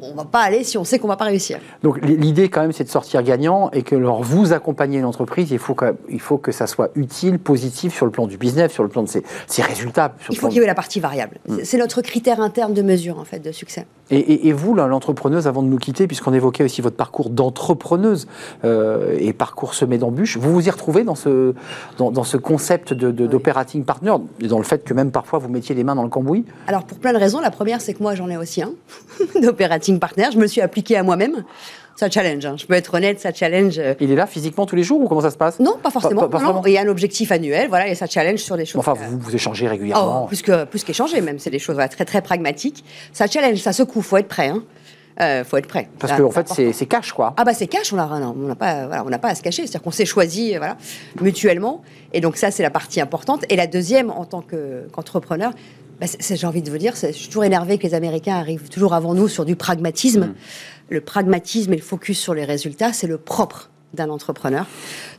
On va pas aller si on sait qu'on va pas réussir. Donc l'idée quand même c'est de sortir gagnant et que leur vous accompagnez l'entreprise, il faut, même- il faut que ça soit utile, positif sur le plan du business, sur le plan de ses, ses résultats. sur Il faut qu'il y ait la partie variable. Mm. C'est- notre critère interne de mesure, en fait, de succès. Et, et- et vous, l'entrepreneuse, avant de nous quitter, puisqu'on évoquait aussi votre parcours d'entrepreneuse euh, et parcours semé d'embûches, vous vous y retrouvez dans ce, dans, dans ce concept de- de- d'operating partner, et dans le fait que même parfois vous mettiez les mains dans le cambouis? Alors, pour plein de raisons. La première, c'est que moi, j'en ai aussi un, d'operating partner. Je me suis appliqué à moi-même. Ça challenge, hein. je peux être honnête, ça challenge. euh, Il est là physiquement tous les jours ou comment ça se passe? Non, pas forcément. Pas- pas non, non. vraiment. Il y a un objectif annuel, voilà, et ça challenge sur des choses. Enfin, euh, vous, vous échangez oh, régulièrement. plus que plus qu'échanger, même. C'est des choses voilà, très très pragmatiques. Ça challenge, ça secoue. Faut être prêt. Hein. Euh, faut être prêt. Parce Ça, qu'en fait, c'est cash, quoi. Ah bah c'est cash, on n'a on n'a pas, voilà, on n'a pas à se cacher. C'est-à-dire qu'on s'est choisi, voilà, mutuellement. Et donc ça, c'est la partie importante. Et la deuxième, en tant que- qu'entrepreneur, bah, j'ai envie de vous dire, c'est- je suis toujours énervé que les Américains arrivent toujours avant nous sur du pragmatisme. Mm. Le pragmatisme et le focus sur les résultats, c'est le propre d'un entrepreneur.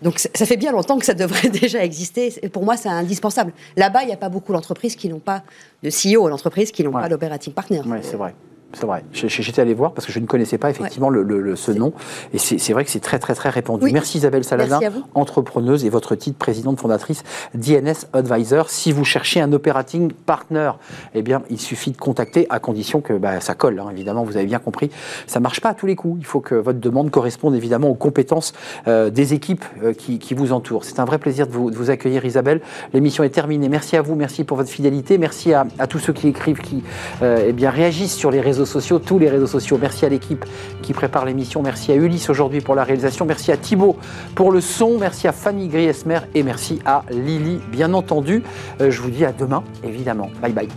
Donc ça fait bien longtemps que ça devrait déjà exister. Et pour moi, c'est indispensable. Là-bas, il n'y a pas beaucoup d'entreprises qui n'ont pas de CEO, d'entreprises qui n'ont Ouais. pas d'operating partner. Oui, c'est vrai. C'est vrai. J'étais allé voir parce que je ne connaissais pas effectivement le, le- le- ce nom. Et c'est vrai que c'est très, très, très répandu. Oui. Merci Isabelle Saladin, Merci entrepreneuse et votre titre présidente fondatrice d'INS Advisor. Si vous cherchez un operating partner, eh bien, il suffit de contacter à condition que bah, ça colle. hein, évidemment, vous avez bien compris. Ça marche pas à tous les coups. Il faut que votre demande corresponde évidemment aux compétences euh, des équipes euh, qui, qui vous entourent. C'est un vrai plaisir de vous, de vous accueillir, Isabelle. L'émission est terminée. Merci à vous. Merci pour votre fidélité. Merci à, à tous ceux qui écrivent, qui euh, eh bien, réagissent sur les réseaux sociaux, tous les réseaux sociaux. Merci à l'équipe qui prépare l'émission. Merci à Ulysse aujourd'hui pour la réalisation. Merci à Thibaut pour le son. Merci à Fanny Griesmer et merci à Lily, bien entendu. Euh, je vous dis à demain, évidemment. Bye bye.